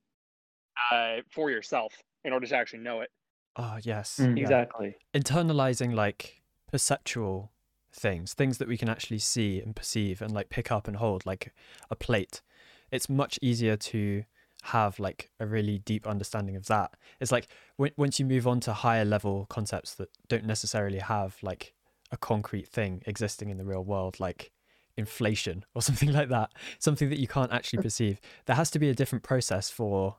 uh, for yourself in order to actually know it. Oh yes, Mm. yeah. Exactly. internalizing like perceptual things, things that we can actually see and perceive and like pick up and hold, like a plate. It's much easier to have like a really deep understanding of that. It's like when, once you move on to higher level concepts that don't necessarily have like a concrete thing existing in the real world, like inflation or something like that, something that you can't actually perceive. There has to be a different process for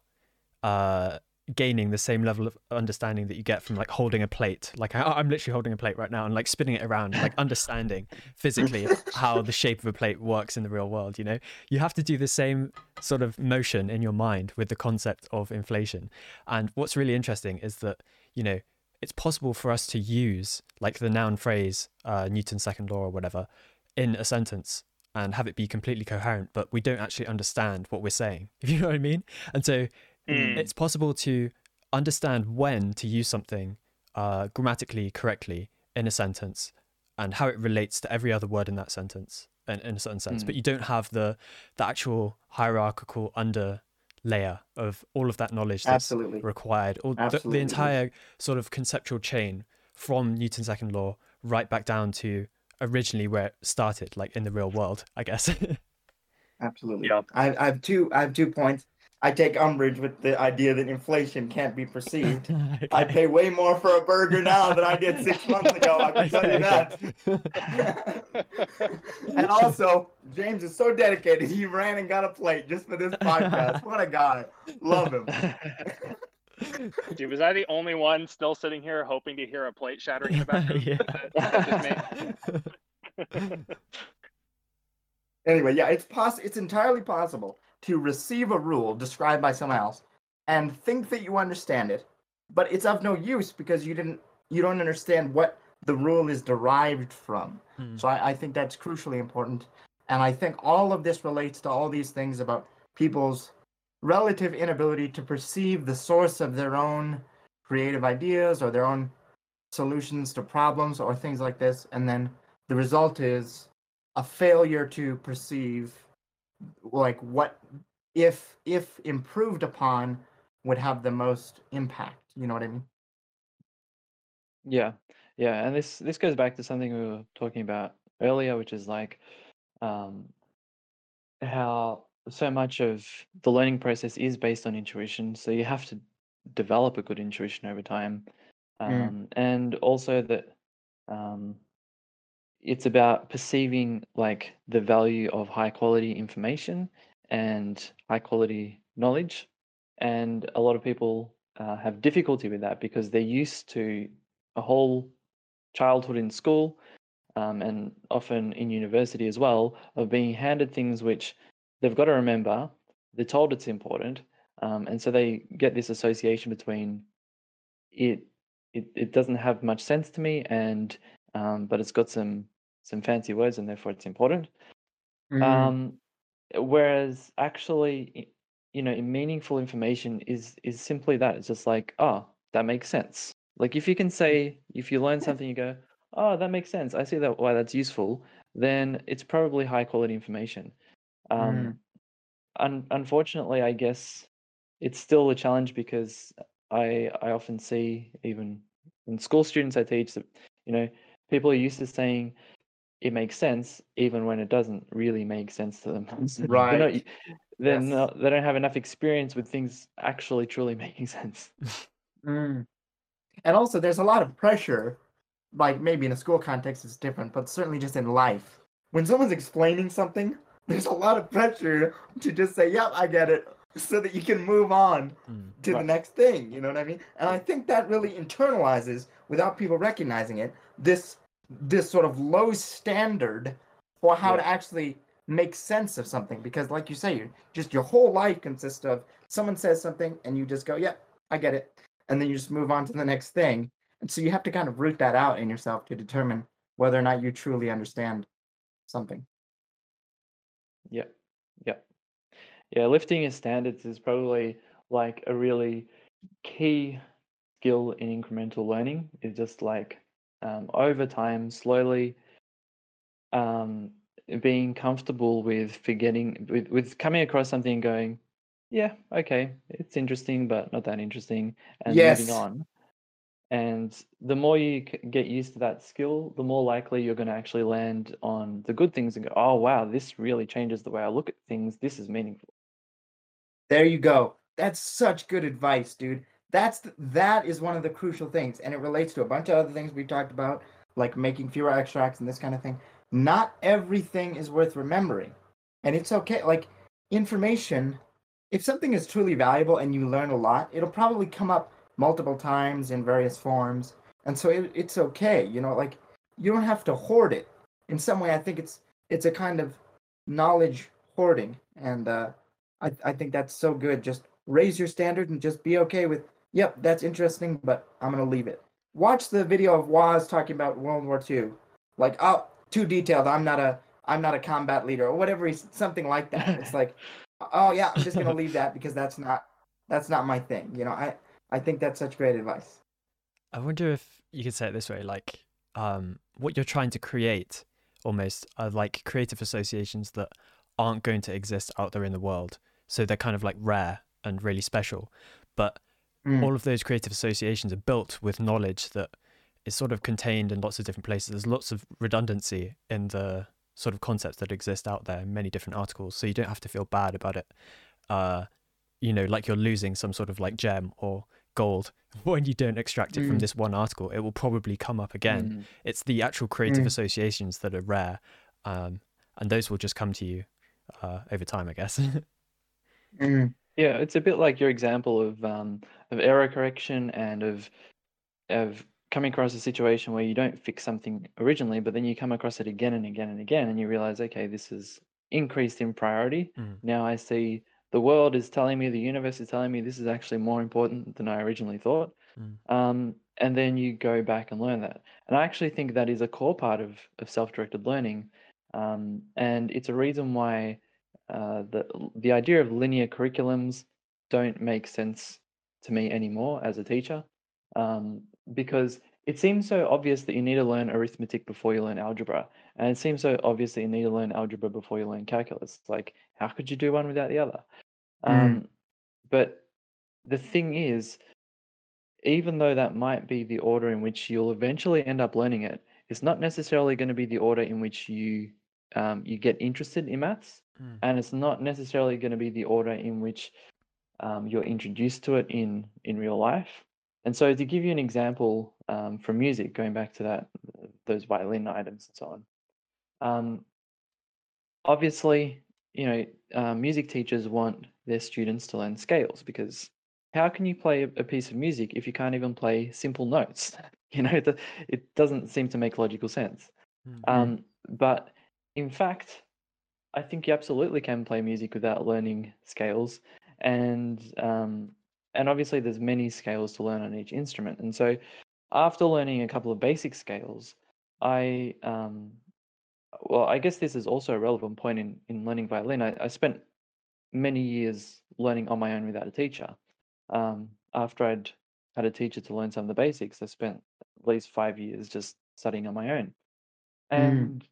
uh gaining the same level of understanding that you get from like holding a plate. Like I, I'm literally holding a plate right now and like spinning it around, like understanding physically how the shape of a plate works in the real world. You know, you have to do the same sort of motion in your mind with the concept of inflation. And what's really interesting is that you know it's possible for us to use like the noun phrase, uh, Newton's second law or whatever, in a sentence and have it be completely coherent, but we don't actually understand what we're saying. If you know what I mean? And so Mm. it's possible to understand when to use something uh, grammatically correctly in a sentence and how it relates to every other word in that sentence in, in a certain sense Mm. but you don't have the the actual hierarchical under layer of all of that knowledge that's Absolutely. required or the, the entire sort of conceptual chain from newton's second law right back down to originally where it started like in the real world i guess Absolutely. Yeah. I, I have two. I have two points. I take umbrage with the idea that inflation can't be perceived. I pay way more for a burger now than I did six months ago. I can tell you that. and also, James is so dedicated. He ran and got a plate just for this podcast. What a guy! Love him. Dude, was I the only one still sitting here hoping to hear a plate shattering in the background? Yeah. That- that's just me? Anyway, yeah, it's poss- It's entirely possible to receive a rule described by someone else and think that you understand it, but it's of no use because you didn't. You don't understand what the rule is derived from. Hmm. So I, I think that's crucially important, and I think all of this relates to all these things about people's relative inability to perceive the source of their own creative ideas or their own solutions to problems or things like this, and then the result is a failure to perceive like what if if improved upon would have the most impact you know what i mean Yeah, yeah, and this this goes back to something we were talking about earlier, which is like um, how so much of the learning process is based on intuition. So you have to develop a good intuition over time, Mm. um, and also that um, it's about perceiving like the value of high quality information and high quality knowledge. And a lot of people uh, have difficulty with that because they're used to a whole childhood in school um, and often in university as well of being handed things which they've got to remember. They're told it's important, um, and so they get this association between it. It, it doesn't have much sense to me, and um, but it's got some some fancy words, and therefore it's important. Mm. Um, whereas actually, you know, meaningful information is is simply that. It's just like, oh, that makes sense. Like if you can say, if you learn something, you go, oh, that makes sense. I see that why that's useful. Then it's probably high quality information. Um, un- unfortunately, I guess it's still a challenge because I I often see even in school students I teach that you know people are used to saying it makes sense even when it doesn't really make sense to them. They're not- Right. They're Yes. not, they don't have enough experience with things actually truly making sense. Mm. And also, there's a lot of pressure. Like maybe in a school context, it's different, but certainly just in life, when someone's explaining something, there's a lot of pressure to just say, "Yep, I get it," so that you can move on Mm. to the next thing. You know what I mean? And I think that really internalizes, without people recognizing it, this this sort of low standard for how to actually make sense of something. Because, like you say, you just your whole life consists of someone says something and you just go, "Yep, I get it," and then you just move on to the next thing. And so you have to kind of root that out in yourself to determine whether or not you truly understand something. Yep. Yep. Yeah, lifting your standards is probably like a really key skill in incremental learning. Is just like um, over time, slowly um, being comfortable with forgetting, with, with coming across something and going, yeah, okay, it's interesting, but not that interesting, and moving on. And the more you get used to that skill, the more likely you're going to actually land on the good things and go, oh, wow, this really changes the way I look at things. This is meaningful. There you go. That's such good advice, dude. That's th- that is one of the crucial things, and it relates to a bunch of other things we talked about, like making fewer extracts and this kind of thing. Not everything is worth remembering, and it's okay. Like information, if something is truly valuable and you learn a lot, it'll probably come up multiple times in various forms, and so it, it's okay. You know, like you don't have to hoard it. In some way, I think it's it's a kind of knowledge hoarding, and uh, I, I think that's so good. Just raise your standard and just be okay with, yep, that's interesting, but I'm gonna leave it. Watch the video of Woz talking about World War II. Like, oh, too detailed. I'm not a I'm not a combat leader or whatever he's something like that. It's like, oh yeah, I'm just gonna leave that because that's not that's not my thing. You know, I I think that's such great advice. I wonder if you could say it this way, like um, what you're trying to create almost are like creative associations that aren't going to exist out there in the world. So they're kind of like rare and really special. But Mm. all of those creative associations are built with knowledge that is sort of contained in lots of different places. There's lots of redundancy in the sort of concepts that exist out there in many different articles. So you don't have to feel bad about it. Uh, you know, like you're losing some sort of like gem or gold when you don't extract it from Mm. this one article. It will probably come up again. Mm. It's the actual creative Mm. associations that are rare, um, and those will just come to you uh, over time, I guess. Mm. Yeah, it's a bit like your example of um, of error correction and of of coming across a situation where you don't fix something originally, but then you come across it again and again and again, and you realize, okay, this is increased in priority. Mm. Now I see the world is telling me, the universe is telling me this is actually more important than I originally thought. Mm. Um, and then you go back and learn that. And I actually think that is a core part of, of self-directed learning. Um, and it's a reason why uh, the the idea of linear curriculums don't make sense to me anymore as a teacher, um, because it seems so obvious that you need to learn arithmetic before you learn algebra, and it seems so obvious that you need to learn algebra before you learn calculus. Like, how could you do one without the other? Mm. Um, but the thing is, even though that might be the order in which you'll eventually end up learning it, it's not necessarily going to be the order in which you um, you get interested in maths, Mm. and it's not necessarily going to be the order in which um, you're introduced to it in in real life. And so, to give you an example um, from music, going back to that those violin items and so on, um, obviously, you know, uh, music teachers want their students to learn scales because how can you play a, piece of music if you can't even play simple notes? You know, it, it doesn't seem to make logical sense. Mm. Um, but in fact, I think you absolutely can play music without learning scales, and um, and obviously there's many scales to learn on each instrument. And so, after learning a couple of basic scales, I um, well, I guess this is also a relevant point in in learning violin. I, I spent many years learning on my own without a teacher. Um, after I'd had a teacher to learn some of the basics, I spent at least five years just studying on my own. Mm. And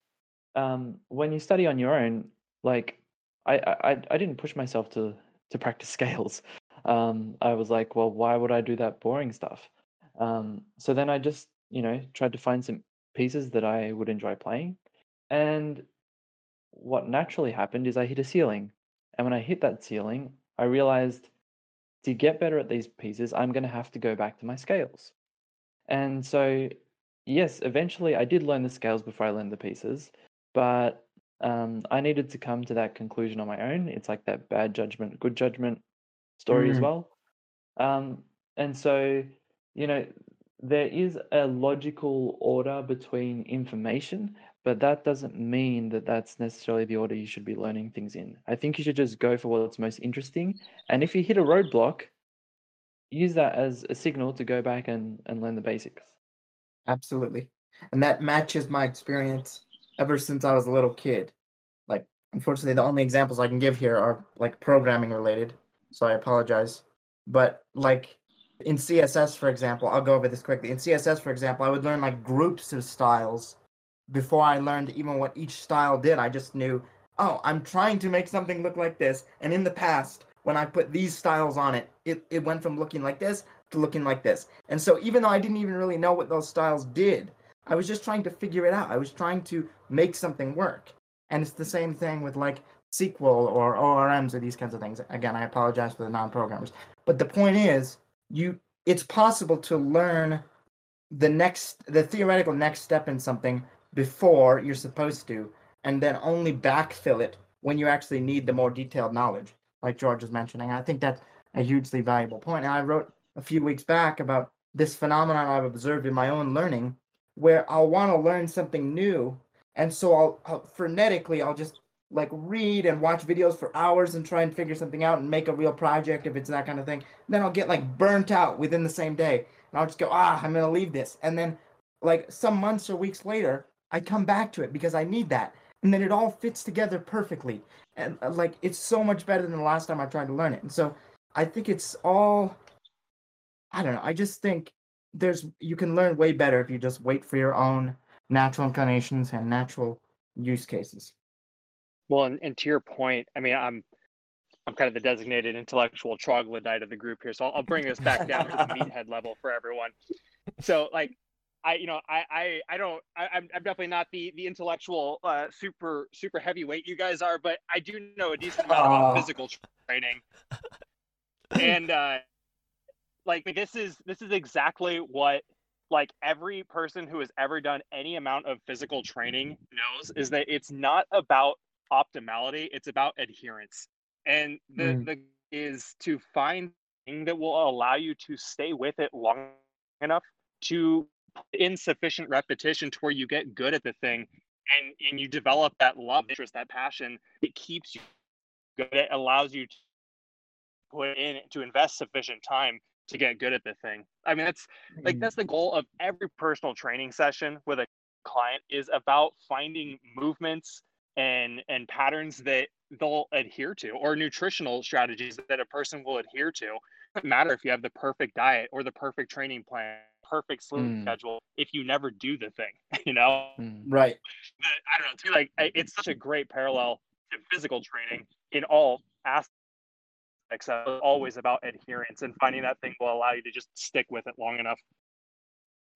um, when you study on your own, like I, I, I didn't push myself to to practice scales. Um, I was like, well, why would I do that boring stuff? Um, so then I just, you know, tried to find some pieces that I would enjoy playing. And what naturally happened is I hit a ceiling. And when I hit that ceiling, I realized to get better at these pieces, I'm going to have to go back to my scales. And so, yes, eventually I did learn the scales before I learned the pieces, but um, I needed to come to that conclusion on my own. It's like that bad judgment, good judgment story as Mm. well. Um, and so, you know, there is a logical order between information, but that doesn't mean that that's necessarily the order you should be learning things in. I think you should just go for what's most interesting. And if you hit a roadblock, use that as a signal to go back and, and learn the basics. Absolutely. And that matches my experience ever since I was a little kid. Like, unfortunately, the only examples I can give here are like programming related. So I apologize. But like in CSS, for example, I'll go over this quickly. In CSS, for example, I would learn like groups of styles before I learned even what each style did. I just knew, oh, I'm trying to make something look like this. And in the past, when I put these styles on it, it, it went from looking like this to looking like this. And so even though I didn't even really know what those styles did, I was just trying to figure it out. I was trying to make something work. And it's the same thing with like SQL or ORMs or these kinds of things. Again, I apologize for the non-programmers. But the point is, you it's possible to learn the next the theoretical next step in something before you're supposed to, and then only backfill it when you actually need the more detailed knowledge, like George was mentioning. I think that's a hugely valuable point. And I wrote a few weeks back about this phenomenon I've observed in my own learning, where I'll want to learn something new, and so I'll, I'll frenetically I'll just like read and watch videos for hours and try and figure something out and make a real project if it's that kind of thing. Then I'll get like burnt out within the same day, and I'll just go, ah, I'm gonna leave this, and then like some months or weeks later, I come back to it because I need that, and then it all fits together perfectly, and uh, like it's so much better than the last time I tried to learn it, and so I think it's all. I don't know. I just think there's you can learn way better if you just wait for your own natural inclinations and natural use cases. Well, and, and to your point, I mean, I'm I'm kind of the designated intellectual troglodyte of the group here, so I'll, I'll bring this back down to the meathead level for everyone. So, like, I, you know, I, I, I don't, I, I'm, I'm definitely not the the intellectual uh, super super heavyweight you guys are, but I do know a decent amount about physical training, and uh, like this is this is exactly what like every person who has ever done any amount of physical training knows is that it's not about optimality it's about adherence and the Mm. the is to find thing that will allow you to stay with it long enough to put in sufficient repetition to where you get good at the thing and and you develop that love interest that passion it keeps you good it allows you to put in to invest sufficient time to get good at the thing i mean that's like Mm. that's the goal of every personal training session with a client is about finding movements and and patterns that they'll adhere to or nutritional strategies that a person will adhere to it doesn't matter if you have the perfect diet or the perfect training plan perfect sleep Mm. schedule if you never do the thing you know Mm. Right. the, I don't know. Me, like it's such a great parallel to physical training in all aspects. Of it, always about adherence and finding that thing will allow you to just stick with it long enough.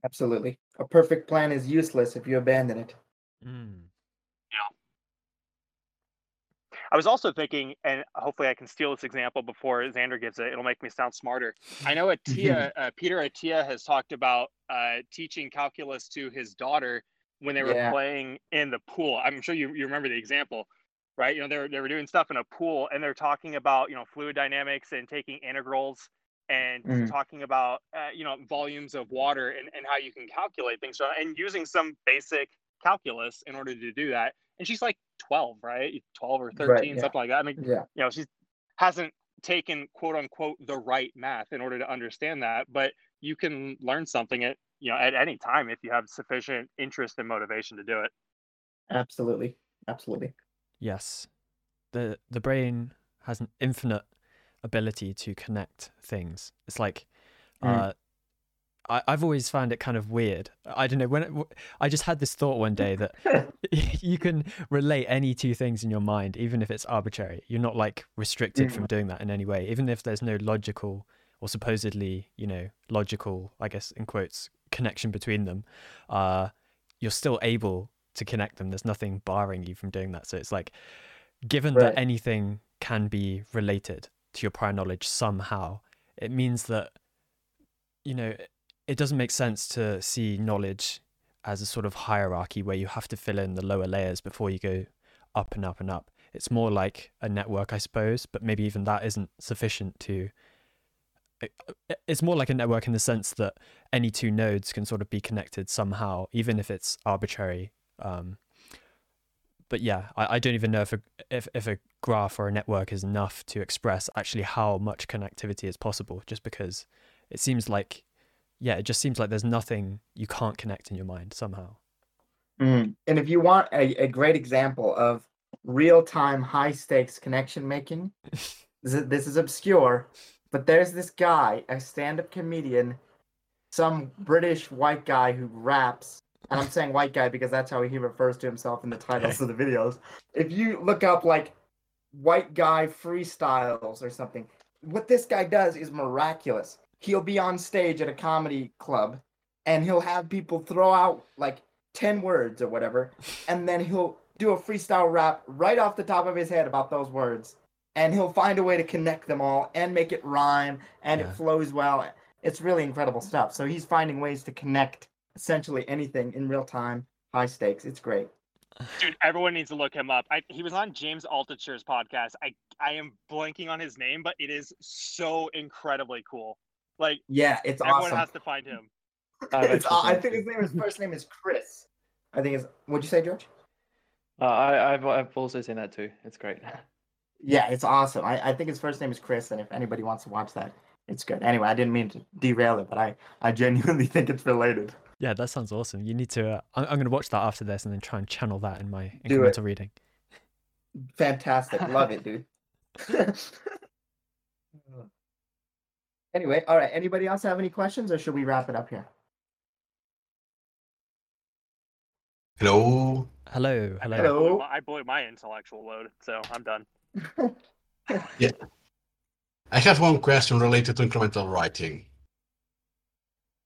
Absolutely. A perfect plan is useless if you abandon it. Mm. I was also thinking, and hopefully I can steal this example before Xander gives it. It'll make me sound smarter. I know Attia, uh, Peter Attia has talked about uh, teaching calculus to his daughter when they were Yeah. playing in the pool. I'm sure you, you remember the example, right? You know, they were, they were doing stuff in a pool and they're talking about, you know, fluid dynamics and taking integrals and Mhm. talking about, uh, you know, volumes of water and, and how you can calculate things so, and using some basic calculus in order to do that. And she's like 12, right? 12 or 13, yeah. something like that. I mean, Yeah. you know, she hasn't taken quote unquote the right math in order to understand that, but you can learn something at you know at any time if you have sufficient interest and motivation to do it. Absolutely. Absolutely. Yes. The the brain has an infinite ability to connect things. It's like Mm. uh I, I've always found it kind of weird. I don't know when it, I just had this thought one day that you can relate any two things in your mind, even if it's arbitrary. You're not like restricted from doing that in any way, even if there's no logical or supposedly, you know, logical, I guess in quotes, connection between them. Uh, you're still able to connect them. There's nothing barring you from doing that. So it's like, given Right. that anything can be related to your prior knowledge somehow, it means that, you know, it doesn't make sense to see knowledge as a sort of hierarchy where you have to fill in the lower layers before you go up and up and up. It's more like a network, I suppose, but maybe even that isn't sufficient to. Eh, eh, eh, it's more like a network in the sense that any two nodes can sort of be connected somehow, even if it's arbitrary. Um, but yeah, I, I don't even know if a if, if a graph or a network is enough to express actually how much connectivity is possible, just because it seems like yeah, it just seems like there's nothing you can't connect in your mind somehow. Mm. And if you want a, a great example of real time high stakes connection making, this is, this is obscure, but there's this guy, a stand up comedian, some British white guy who raps. And I'm saying white guy because that's how he refers to himself in the titles of the videos. If you look up like white guy freestyles or something, what this guy does is miraculous. He'll be on stage at a comedy club and he'll have people throw out like 10 words or whatever, and then he'll do a freestyle rap right off the top of his head about those words. And he'll find a way to connect them all and make it rhyme and Yeah. it flows well. It's really incredible stuff. So he's finding ways to connect essentially anything in real time, high stakes. It's great. Dude, everyone needs to look him up. I, he was on James Altucher's podcast. I I am blanking on his name, but it is so incredibly cool. Like Yeah, it's everyone awesome. has to find him. I've It's, actually I think his name, his first name is Chris. I think it's. What'd you say, George? Uh, I, I've I've also seen that too. It's great. Yeah, it's awesome. I, I think his first name is Chris, and if anybody wants to watch that, it's good. Anyway, I didn't mean to derail it, but I, I genuinely think it's related. Yeah, that sounds awesome. You need to. Uh, I'm, I'm going to watch that after this and then try and channel that in my Do it. incremental reading. Fantastic. Love it, dude. anyway, all right. Anybody else have any questions, or should we wrap it up here? Hello. Hello, hello. I blew, Hello. my, I blew my intellectual load, so I'm done. yeah. I have one question related to incremental writing.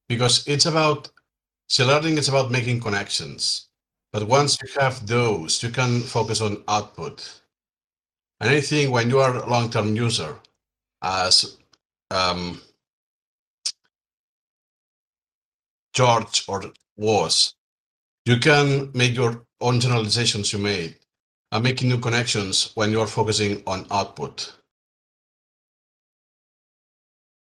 Because it's about, so learning is about making connections. But once you have those, you can focus on output. And I think when you are a long term user, as um, George or Woz, you can make your own generalizations you made and making new connections when you are focusing on output.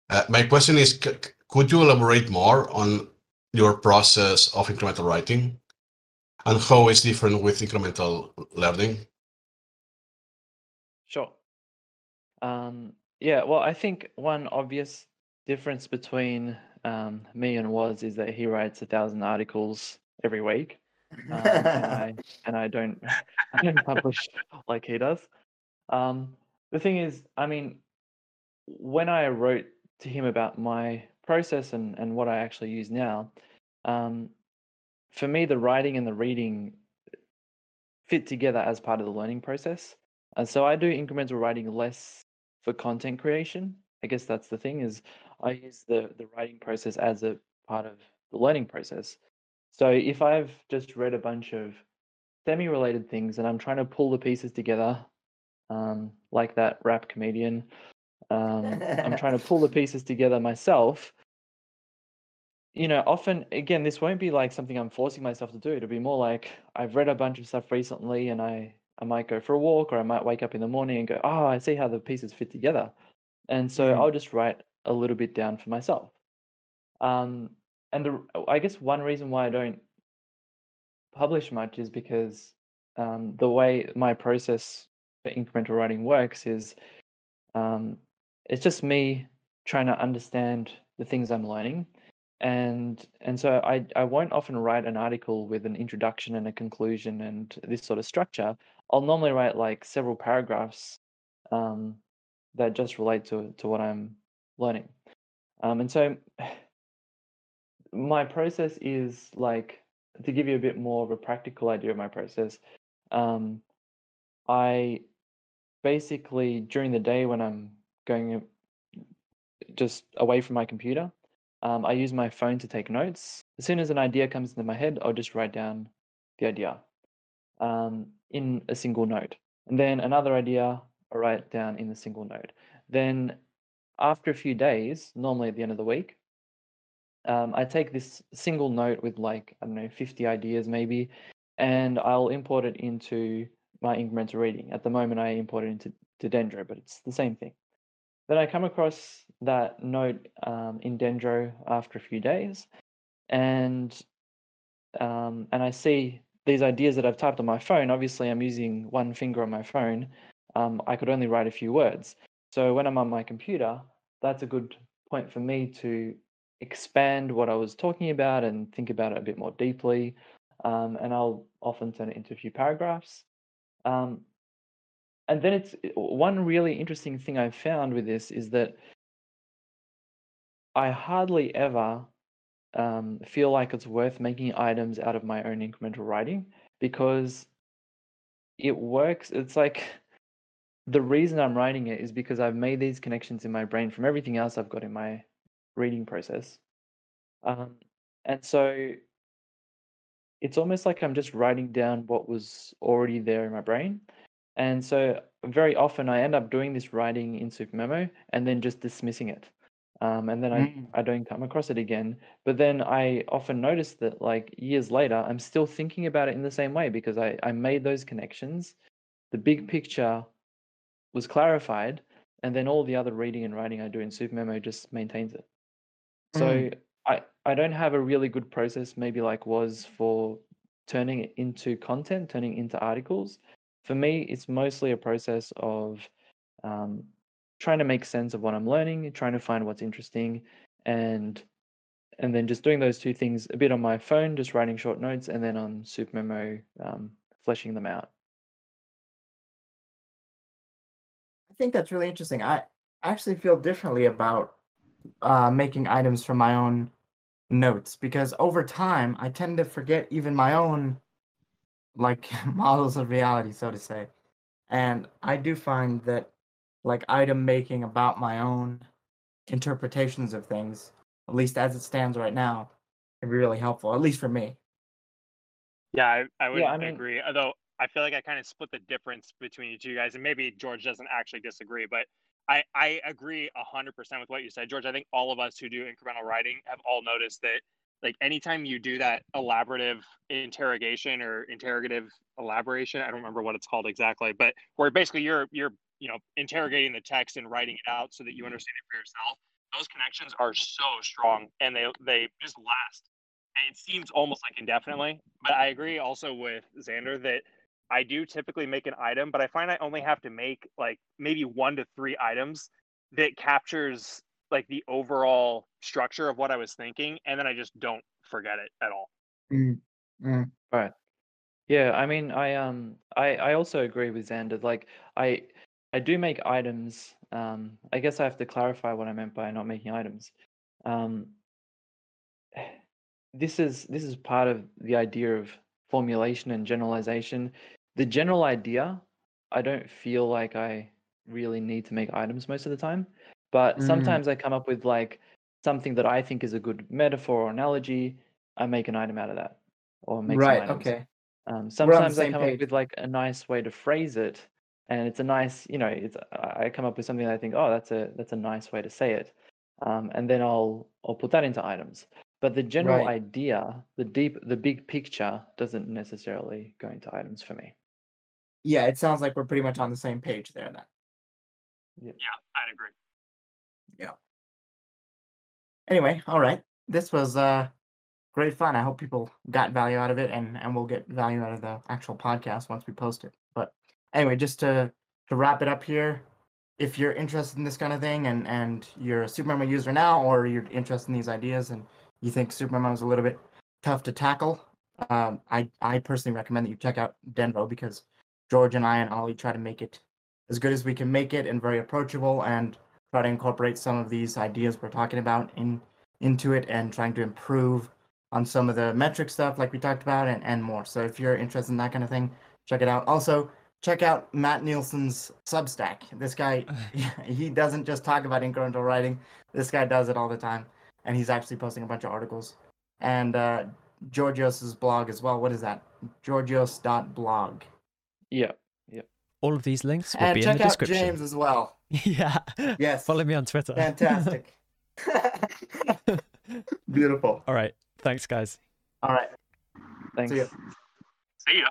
Uh, my question is, could you elaborate more on your process of incremental writing and how it's different with incremental learning? Sure. Um, yeah, well, I think one obvious difference between um, me and Woz is that he writes a thousand articles every week, um, and I and I don't I don't publish like he does. Um, the thing is, I mean, when I wrote to him about my process and and what I actually use now, um, for me, the writing and the reading fit together as part of the learning process. And so I do incremental writing less for content creation. I guess that's the thing is I use the the writing process as a part of the learning process. So if I've just read a bunch of semi-related things and I'm trying to pull the pieces together, um, like that rap comedian, um, I'm trying to pull the pieces together myself. You know, often again, this won't be like something I'm forcing myself to do. It'll be more like I've read a bunch of stuff recently, and I I might go for a walk, or I might wake up in the morning and go, oh, I see how the pieces fit together, and so Mhm. I'll just write a little bit down for myself. Um, and the, I guess one reason why I don't publish much is because um, the way my process for incremental writing works is um, it's just me trying to understand the things I'm learning. And and so I, I won't often write an article with an introduction and a conclusion and this sort of structure. I'll normally write like several paragraphs um, that just relate to, to what I'm learning. Um, and so my process is like to give you a bit more of a practical idea of my process. Um, I basically during the day when I'm going just away from my computer, um, I use my phone to take notes. As soon as an idea comes into my head, I'll just write down the idea um, in a single note. And then another idea, I write down in a single note. Then after a few days, normally at the end of the week, um, I take this single note with like, I don't know, 50 ideas maybe, and I'll import it into my incremental reading. At the moment, I import it into Dendro, but it's the same thing. Then I come across that note um, in Dendro after a few days, and um, and I see these ideas that I've typed on my phone. Obviously, I'm using one finger on my phone. Um, I could only write a few words. So when I'm on my computer, that's a good point for me to expand what I was talking about and think about it a bit more deeply. Um, and I'll often turn it into a few paragraphs. Um, and then it's one really interesting thing I've found with this is that I hardly ever um, feel like it's worth making items out of my own incremental writing because it works. It's like the reason I'm writing it is because I've made these connections in my brain from everything else I've got in my reading process. Um, and so it's almost like I'm just writing down what was already there in my brain. And so very often I end up doing this writing in SuperMemo and then just dismissing it. Um, and then I, Mm. I don't come across it again. But then I often notice that like years later, I'm still thinking about it in the same way because I, I made those connections. The big picture Woz clarified, and then all the other reading and writing I do in SuperMemo just maintains it. So Mm. I, I don't have a really good process, maybe like was for turning it into content, turning into articles. For me, it's mostly a process of um, trying to make sense of what I'm learning, trying to find what's interesting, and and then just doing those two things a bit on my phone, just writing short notes, and then on SuperMemo, um, fleshing them out. I think that's really interesting. I actually feel differently about uh, making items from my own notes because over time I tend to forget even my own like models of reality, so to say. And I do find that like item making about my own interpretations of things, at least as it stands right now, can be really helpful, at least for me. Yeah, I, I would I mean- agree. Although I feel like I kind of split the difference between you two guys, and maybe George doesn't actually disagree, but I, I agree hundred percent with what you said, George. I think all of us who do incremental writing have all noticed that like anytime you do that elaborative interrogation or interrogative elaboration, I don't remember what it's called exactly, but where basically you're you're you know interrogating the text and writing it out so that you mm-hmm. understand it for yourself. Those connections are so strong and they they just last it seems almost like indefinitely. But I agree also with Xander that I do typically make an item, but I find I only have to make like maybe one to three items that captures like the overall structure of what I was thinking, and then I just don't forget it at all. Mm, mm, Yeah, I mean, I um, I I also agree with Xander. Like, I I do make items. Um, I guess I have to clarify what I meant by not making items. Um, this is this is part of the idea of formulation and generalization. The general idea, I don't feel like I really need to make items most of the time, but Mm. sometimes I come up with like something that I think is a good metaphor or analogy. I make an item out of that, or make some right. items. Okay. Um, sometimes I come page. up with like a nice way to phrase it, and it's a nice, you know, it's I I come up with something that I think, oh, that's a that's a nice way to say it, um, and then I'll I'll put that into items. But the general Right. idea, the deep, the big picture, doesn't necessarily go into items for me. Yeah, it sounds like we're pretty much on the same page there then. Yeah, I'd agree. Anyway, all right. This was uh great fun. I hope people got value out of it and and we'll get value out of the actual podcast once we post it. But anyway, just to to wrap it up here, if you're interested in this kind of thing and and you're a SuperMemo user now or you're interested in these ideas and you think SuperMemo is a little bit tough to tackle, um, I I personally recommend that you check out Dendro because George and I and Ollie try to make it as good as we can make it and very approachable and try to incorporate some of these ideas we're talking about in into it and trying to improve on some of the metric stuff like we talked about and, and more. So if you're interested in that kind of thing, check it out. Also, check out Matt Nielsen's Substack. This guy, he doesn't just talk about incremental writing. This guy does it all the time, and he's actually posting a bunch of articles. And uh, Georgios's blog as well. What is that? Georgios.blog. Yeah. Yep. All of these links will And be in check the out description. James as well. yeah. Yes. Follow me on Twitter. Fantastic. Beautiful. All right. Thanks, guys. All right. Thanks. ya. See ya.